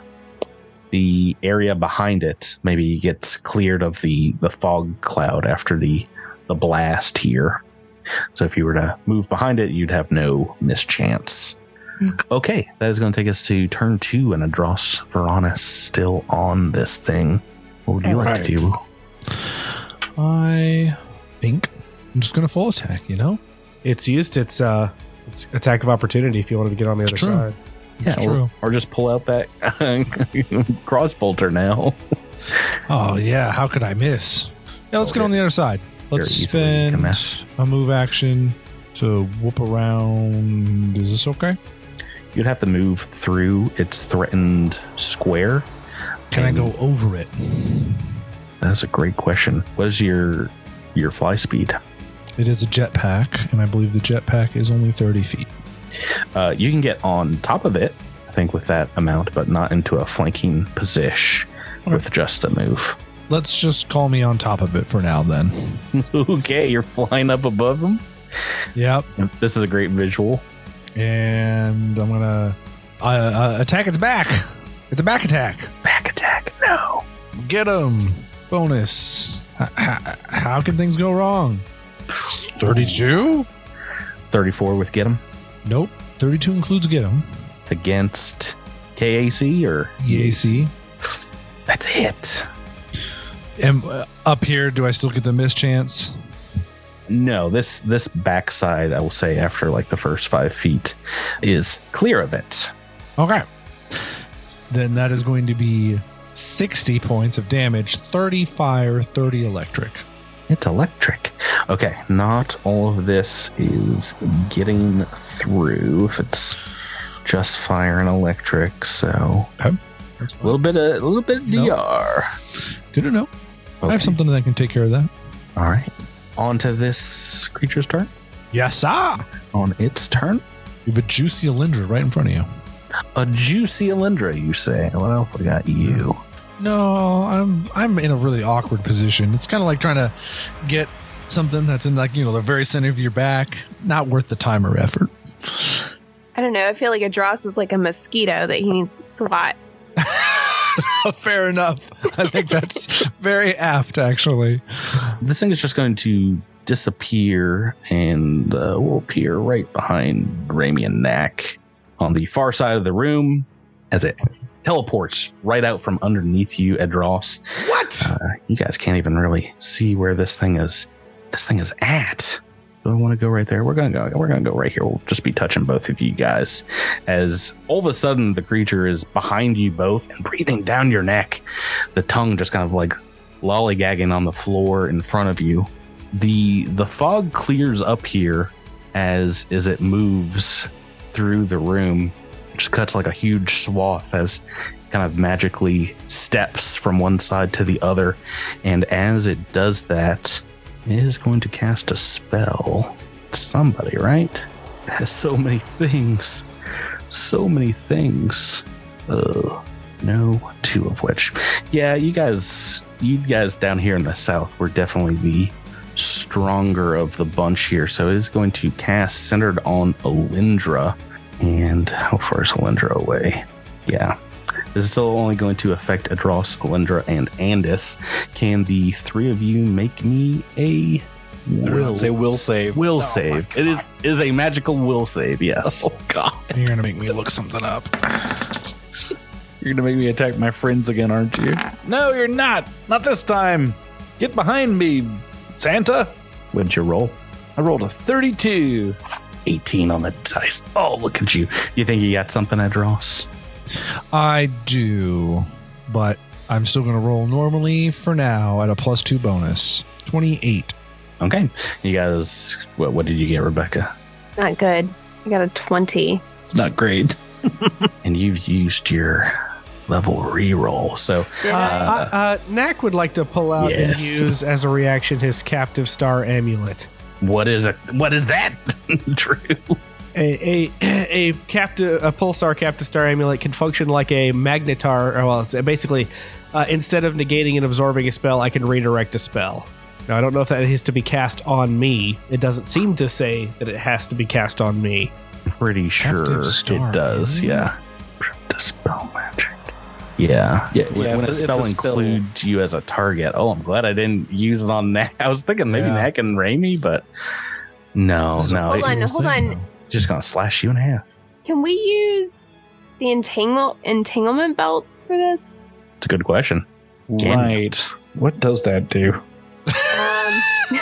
the area behind it maybe gets cleared of the the fog cloud after the the blast here. So if you were to move behind it, you'd have no mischance. Hmm. Okay, that is going to take us to turn two, and Edrass Vaaranas still on this thing. What would you All like right. to do? I think I'm just gonna full attack. You know, It's used its uh its attack of opportunity if you wanted to get on the It's other true. side. Yeah, or, true. or just pull out that cross bolter now. Oh yeah, how could I miss? Yeah, let's get on the other side. Let's easily spend miss. a move action to whoop around. Is this okay? You'd have to move through its threatened square. Can I go over it? That's a great question. What is your your fly speed? It is a jetpack, and I believe the jetpack is only 30 feet. Uh, you can get on top of it, I think, with that amount, but not into a flanking position Okay. with just a move. Let's just call me on top of it for now, then. okay, you're flying up above them. Yep. This is a great visual. And I'm gonna uh, uh, attack its back. It's a. Back attack. No. Get him. Bonus. H- h- how can things go wrong? 32? 34 with get him Nope. 32 includes get him. against KAC or EAC. That's a hit. And uh, up here, do I still get the miss chance? No, this this backside, I will say, after like the first five feet, is clear of it. Okay. Then that is going to be 60 points of damage 30 fire, 30 electric. It's electric. Okay, not all of this is getting through. If it's just fire and electric, so That's a little bit of a little bit of No. DR. good to know. I have something that can take care of that. All right, on to this creature's turn. Yes, sir. On its turn, You have a juicy Alyndra right in front of you. A juicy Alyndra. You say? What else I got? You. No, I'm I'm in a really awkward position. It's kind of like trying to get something that's in like you know the very center of your back. Not worth the time or effort. I don't know. I feel like Edrass is like a mosquito that he needs to swat. Fair enough. I think that's very apt, actually. This thing is just going to disappear and uh, will appear right behind Rami and Gnak on the far side of the room as it teleports right out from underneath you, Edrass. What? Uh, you guys can't even really see where this thing is. This thing is at. Do I want to go right there? We're gonna go. We're gonna go right here. We'll just be touching both of you guys. As all of a sudden the creature is behind you both and breathing down your neck. The tongue just kind of like lollygagging on the floor in front of you. The the fog clears up here as as it moves through the room. Just cuts like a huge swath as kind of magically steps from one side to the other. And as it does that, is going to cast a spell. Somebody, right? Has so many things. So many things. Uh, no, two of which. Yeah, you guys, you guys down here in the south were definitely the stronger of the bunch here. So it is going to cast centered on Alyndra. And how far is Alyndra away? Yeah. This is still only going to affect Edrass, Alyndra, and Andis. Can the three of you make me a will say will save. Will Oh, save. my It is is a magical will save. Yes. Oh god. You're gonna make me look something up. You're gonna make me attack my friends again, aren't you? No, you're not. Not this time. Get behind me, Santa. What'd you roll? I rolled a 32. 18 on the dice. Oh, look at you. You think you got something, Edrass? I do, but I'm still gonna roll normally for now at a plus two bonus. Twenty-eight. Okay. You guys, what, what did you get, Rebecca? Not good. I got a 20. It's not great. And you've used your level reroll. So, Did Uh, uh, uh, Gnak would like to pull out and use as a reaction his captive star amulet. what is it? What is that? Drew. A, a a captive a pulsar captive star amulet can function like a magnetar. Well, basically, uh, instead of negating and absorbing a spell, I can redirect a spell. Now I don't know if that is to be cast on me. It doesn't seem to say that it has to be cast on me. Pretty sure it does. really? Yeah. Dispel magic. Yeah. Yeah, When, yeah, when a the- spell the spell- includes you as a target. Oh, I'm glad I didn't use it on Gnak. I was thinking maybe Yeah. Gnak and Rami, but no, That's a no. Hold it- on, cool hold on. just gonna slash you in half. Can we use the entangle entanglement belt for this? It's a good question. Can Right. What does that do? Um,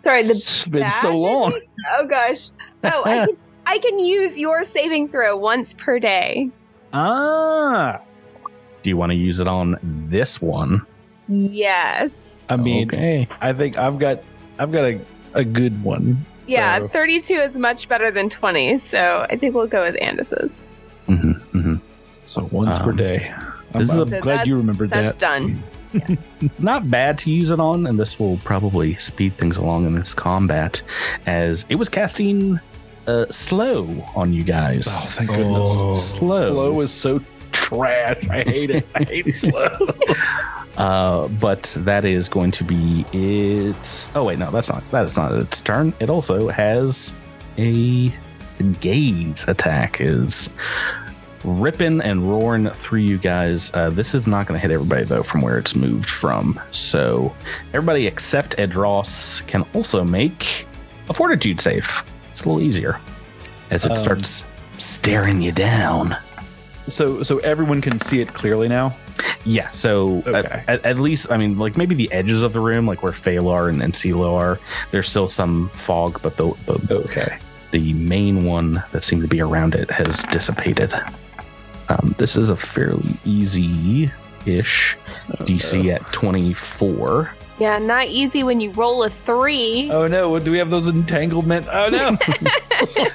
sorry, the It's been so badge, I long. think? Oh gosh. Oh, I can, I can use your saving throw once per day. Ah. Do you want to use it on this one? Yes. I mean, okay. I think I've got I've got a, a good one. Yeah, So- 32 is much better than 20, so I think we'll go with Andis's. hmm hmm So once per Um, day. I'm, this is a- I'm So glad you remembered That's that. That's done. Not bad to use it on, and this will probably speed things along in this combat, as it was casting uh, slow on you guys. Oh, thank goodness. Oh. slow. Slow is so trash. I hate it. I hate slow. Uh, but that is going to be its. Oh wait, no, that's not. That is not its turn. It also has a gaze attack. Is ripping and roaring through you guys. Uh, this is not going to hit everybody though from where it's moved from. So everybody except Edrass can also make a Fortitude save. It's a little easier as it Um, starts staring you down. So so everyone can see it clearly now. Yeah, so Okay. at, at, least, I mean, like maybe the edges of the room, like where Phalar and, and CeeLo are, there's still some fog, but the, the Okay. the main one that seemed to be around it has dissipated. Um, this is a fairly easy-ish DC at 24. Yeah, not easy when you roll a three. Oh no! Do we have those entanglement? Oh no!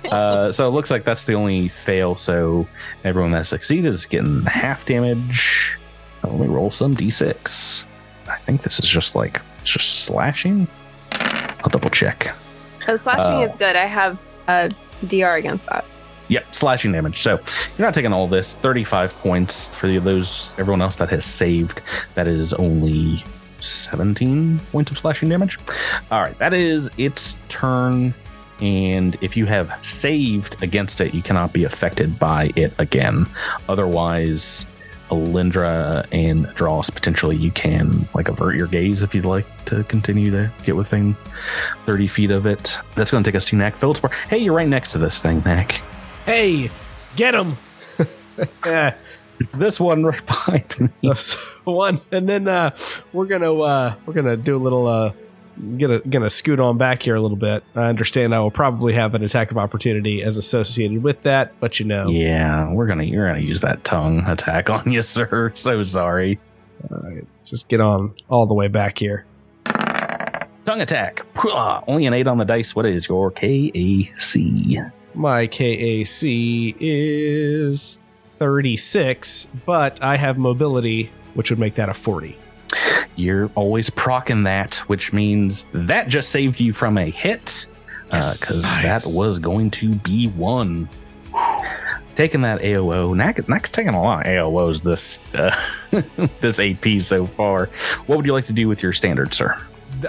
Uh, so it looks like that's the only fail. So everyone that succeeded is getting half damage. Let me roll some d6. I think this is just like it's just slashing. I'll double check. Oh, slashing uh, is good. I have a DR against that. Yep, slashing damage. So you're not taking all this. 35 points for those everyone else that has saved. That is only 17 points of slashing damage. All right, that is its turn. And if you have saved against it, you cannot be affected by it again. Otherwise, Alyndra and Dross potentially you can like avert your gaze if you'd like to continue to get within 30 feet of it. That's going to take us to Gnak Feldspar. Hey, you're right next to this thing, Gnak. Hey, get him! yeah, This one right behind me. one, and then uh, we're gonna uh, we're gonna do a little uh, gonna gonna scoot on back here a little bit. I understand I will probably have an attack of opportunity as associated with that, but you know, Yeah, we're gonna you're gonna use that tongue attack on you, sir. So sorry. uh, just get on all the way back here. Tongue attack. Pwah! Only an eight on the dice. What is your KAC? My KAC is 36, but I have mobility, which would make that a 40. You're always procking that, which means that just saved you from a hit. Because Yes. that Nice. was going to be one. Taking that AOO, Gnak, Gnak's taking a lot of AOOs this uh, this AP so far. What would you like to do with your standard, sir?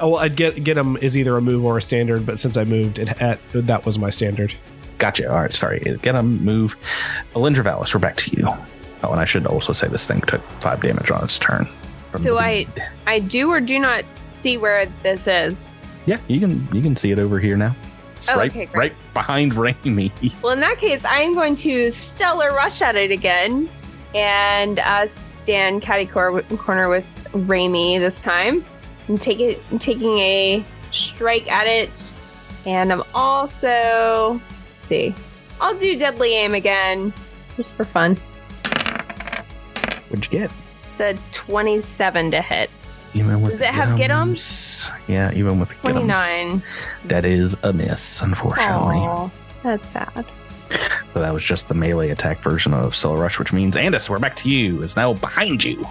Oh, I'd get get him is either a move or a standard, but since I moved, it at, that was my standard. Gotcha. All right, sorry. Get him, move. Alyndra Vallis, we're back to you. Oh, and I should also say this thing took five damage on its turn. So I- I do or do not see where this is. Yeah, you can you can see it over here now. It's Oh, right okay, great. right behind Rami. Well, in that case, I am going to stellar rush at it again and uh, stand catty cor- corner with Rami this time and take it, taking a strike at it. And I'm also, see, I'll do deadly aim again just for fun. What'd you get? It's a 27 to hit. Even with Does it have Gitums? Yeah, even with Gitums. 29. That is a miss, unfortunately. Aw, that's sad. So that was just the melee attack version of Stellar Rush, which means Andis, we're back to you. Is now behind you.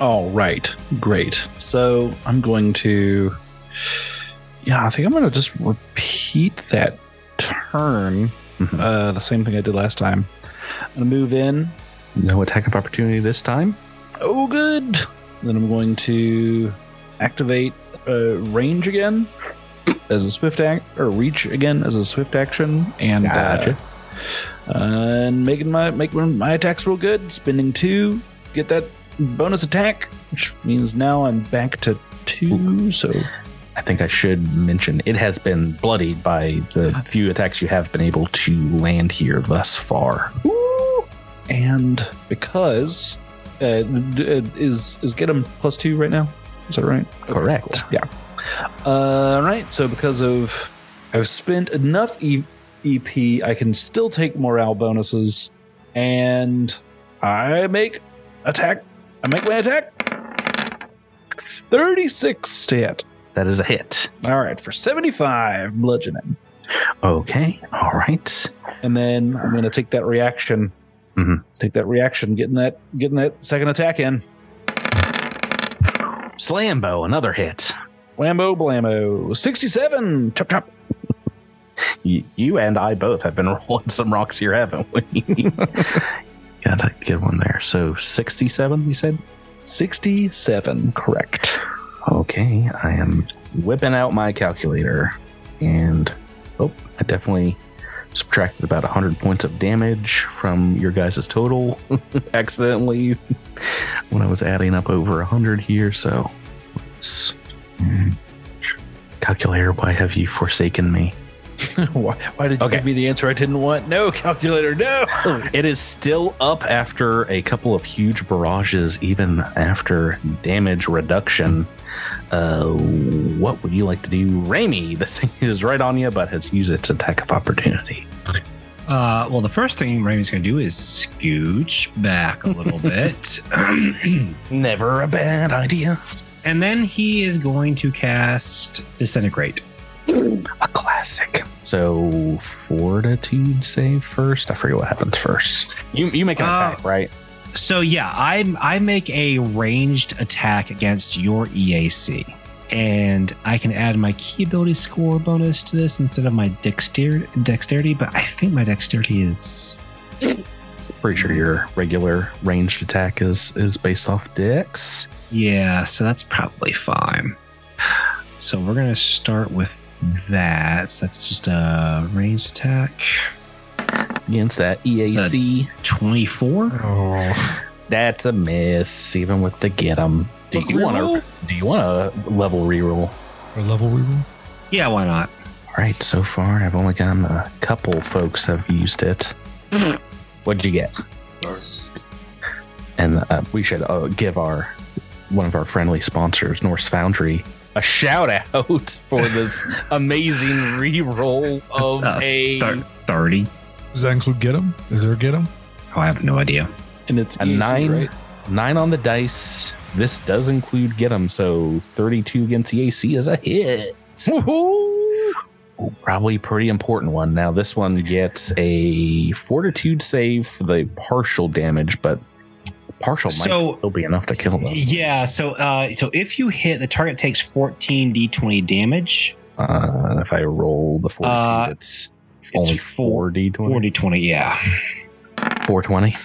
All right, great. So I'm going to, yeah, I think I'm going to just repeat that turn, Mhm. uh, the same thing I did last time. I'm to move in. No attack of opportunity this time. Oh, good. Then I'm going to activate uh, range again as a swift act, or reach again as a swift action, and Gotcha. uh, and making my make my attacks real good. Spending two, get that bonus attack, which means now I'm back to two. So I think I should mention it has been bloodied by the few attacks you have been able to land here thus far. and because uh, uh, is is get him plus two right now. Is that right? Okay, Correct. cool. Yeah. Uh, right. So because of I've spent enough e- EP, I can still take morale bonuses, and I make attack. I make my attack. Thirty-six to hit. That is a hit. All right, for seventy-five bludgeoning, Okay. All right. and then I'm going to take that reaction. Mhm. Take that reaction, getting that getting that second attack in. Slambo, another hit. Whammo blammo. 67. Chop chop. You, you and I both have been rolling some rocks here, haven't we? Got a good one there. So 67, you said? 67. Correct. Okay, I am whipping out my calculator, and oh, I definitely subtracted about 100 points of damage from your guys' total accidentally when I was adding up over 100 here. So. Hmm. calculator, why have you forsaken me? why, why did you Okay. give me the answer I didn't want? No, calculator, no. It is still up after a couple of huge barrages, even after damage reduction. Uh, what would you like to do, Rami? This thing is right on you, but has used its attack of opportunity. Uh, well, the first thing Rami's going to do is scooch back a little bit. Never a bad idea. and then he is going to cast Disintegrate. A classic. So fortitude save first. I forget what happens first. You you make an Uh, attack, right? So, yeah, I, I make a ranged attack against your EAC. And I can add my key ability score bonus to this instead of my dexter- dexterity, but I think my dexterity is. Pretty sure your regular ranged attack is is based off Dex. Yeah, so that's probably fine. So we're gonna start with that. That's just a ranged attack. Against that EAC. Twenty-four. Oh, That's a miss, even with the get get 'em. Do you want to? Do you want a level reroll? a level reroll. Yeah, why not? All right, so far I've only gotten a couple folks have used it. What'd you get? And uh, we should uh, give our one of our friendly sponsors, Norse Foundry, a shout out for this amazing reroll of Uh, a Thir- Thirty. Does that include get him? Is there a get him? Oh, I have no idea. And it's a easy, nine right? nine on the dice. This does include get 'em, so 32 against the AC is a hit. Woohoo! Probably pretty important one. Now this one gets a fortitude save for the partial damage, but Partial might So- still be enough to kill them. Yeah. So, uh, so if you hit, the target takes 14 d20 damage. Uh, if I roll the 40, Uh, it's It's only four- 4d20. 40 20. Yeah. 420.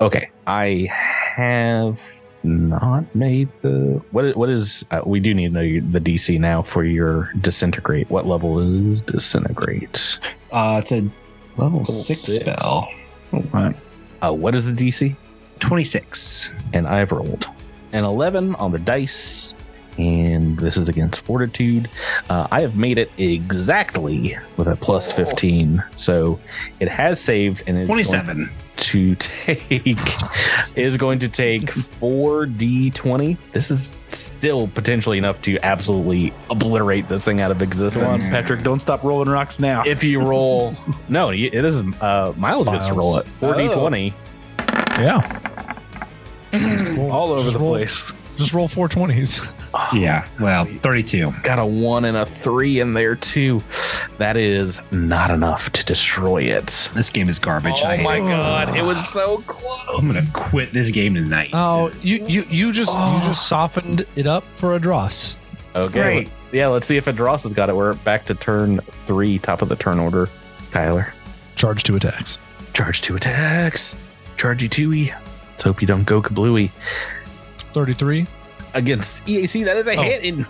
Okay, I have not made the what? What is? Uh, we do need to know the DC now for your disintegrate. What level is disintegrate? Uh, it's a level six, six. spell. Right. Uh, what is the DC? 26. And I've rolled an 11 on the dice, and this is against Fortitude. Uh, I have made it exactly with a plus 15, so it has saved and it's going 27. to take is going to take 4d20 this is still potentially enough to absolutely obliterate this thing out of Come on, existence Patrick. Don't stop rolling rocks now. if you roll no you- this is uh Myles gets to roll it 4d20 Yeah. All over the roll- place. Just roll four twenties. Yeah. Well, 32. got a one and a three in there too that is not enough to destroy it This game is garbage. Oh hate my it. god it was so close. I'm gonna quit this game tonight. Oh, you you you just Oh. you just softened it up for Edrass. okay great. yeah let's see if Edrass has got it we're back to turn three top of the turn order Tyler Charge two attacks. Charge two attacks. Chargey Tui. Let's hope you don't go kablooey. Thirty-three. Against EAC, that is a Oh. hit. And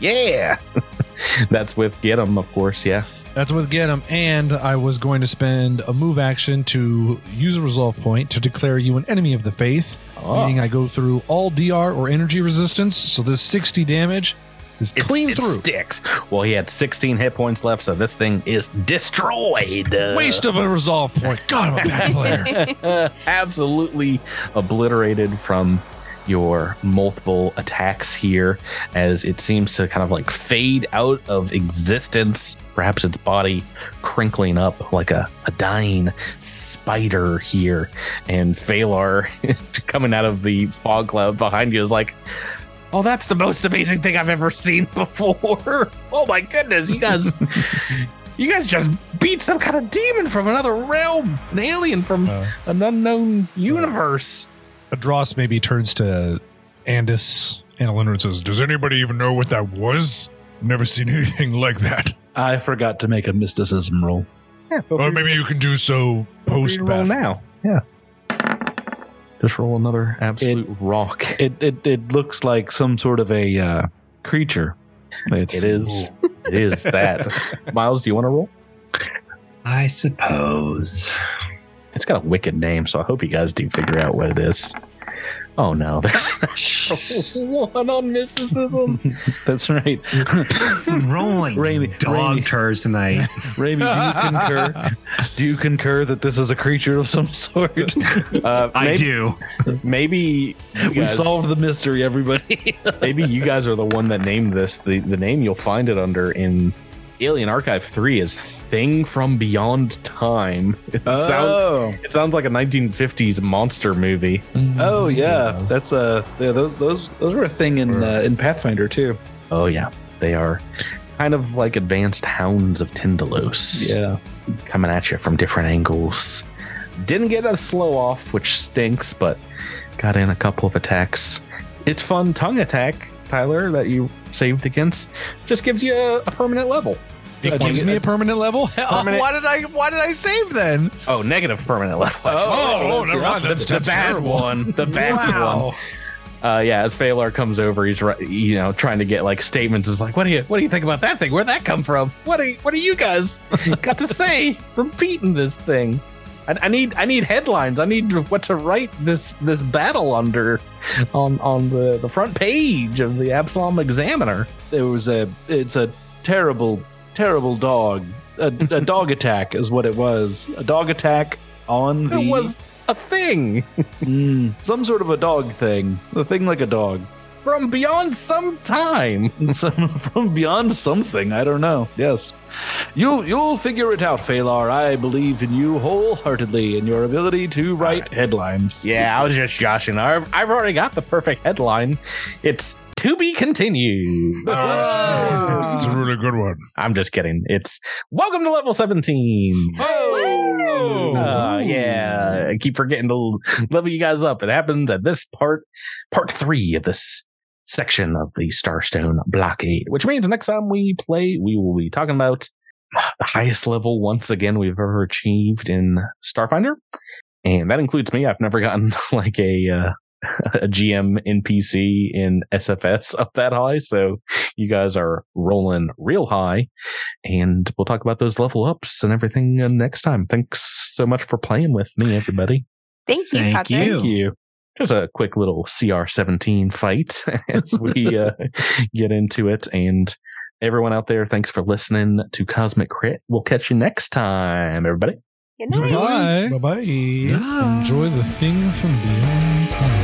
yeah. That's with get 'em, of course. Yeah. That's with get him. And I was going to spend a move action to use a resolve point to declare you an enemy of the faith. Oh. Meaning I go through all DR or energy resistance. So this 60 damage It's- clean it through. sticks. Well, he had 16 hit points left, so this thing is destroyed. Uh, Waste of a resolve point. God, I'm a bad player. absolutely obliterated from your multiple attacks here as it seems to kind of like fade out of existence perhaps its body crinkling up like a, a dying spider here and Phalar coming out of the fog cloud behind you is like oh that's the most amazing thing i've ever seen before oh my goodness you guys you guys just beat some kind of demon from another realm an alien from Uh, an unknown universe. Edrass maybe turns to Andis and Alyndra and says, Does anybody even know what that was? Never seen anything like that. I forgot to make a mysticism roll. Yeah, Or maybe you can do so post roll battle. now. Yeah. Just roll another absolute rock. It, it it looks like some sort of a uh, creature. It's, It is. It is that. Myles, do you want to roll? I suppose. It's got a wicked name, so I hope you guys do figure out what it is. Oh no, there's one on mysticism. That's right. Rolling Rainy- dog Rainy. turds tonight. Rami, do you concur? Do you concur that this is a creature of some sort? Uh, I maybe, do. Maybe you we guys- solved the mystery, everybody. Maybe you guys are the one that named this. The the name you'll find it under in Alien Archive 3 is Thing from Beyond Time. It sounds oh, it sounds like a 1950s monster movie. oh yeah, Yes. that's uh, yeah, those those those were a thing in uh, in Pathfinder too. Oh yeah. They are kind of like advanced hounds of Tindalos. Yeah, Coming at you from different angles. Didn't get a slow off, which stinks, but got in a couple of attacks. It's fun tongue attack, Tyler, that you saved against. Just gives you a, a permanent level. It gives me a permanent level. Permanent- Why did I? Why did I save then? Oh, negative permanent level. Oh, oh, never mind. The, That's- the that's bad terrible. one. The bad one. Uh, yeah, as Phalar comes over, he's you know trying to get like statements. Is like, what do you what do you think about that thing? Where'd that come from? What do you, what do you guys got to say? Repeating this thing. I, I need I need headlines. I need what to write this this battle under on on the the front page of the Absalom Examiner. there was a. It's a terrible, terrible dog. A, a dog attack is what it was. A dog attack on the It was a thing Mm, some sort of a dog thing. A thing like a dog. From beyond some time. From beyond something. I don't know. Yes, you you'll figure it out, Phalar. I believe in you wholeheartedly and your ability to write headlines. Yeah, I was just joshing. I've, I've already got the perfect headline. It's to be continued. It's a really good one. I'm just kidding. It's welcome to level 17. Oh. Uh, yeah, I keep forgetting to level you guys up. It happens at this part, part three of this section of the Starstone blockade, which means next time we play, we will be talking about the highest level once again we've ever achieved in Starfinder. And that includes me. I've never gotten like a, uh, a GM NPC in SFS up that high. So you guys are rolling real high and we'll talk about those level ups and everything uh, next time. Thanks so much for playing with me, everybody. Thank you, Thank Patrick. you. Thank you. Just a quick little CR17 fight as we uh, get into it. And everyone out there, thanks for listening to Cosmic Crit. We'll catch you next time, everybody. Good night. Bye. Bye bye. Enjoy the thing from beyond time.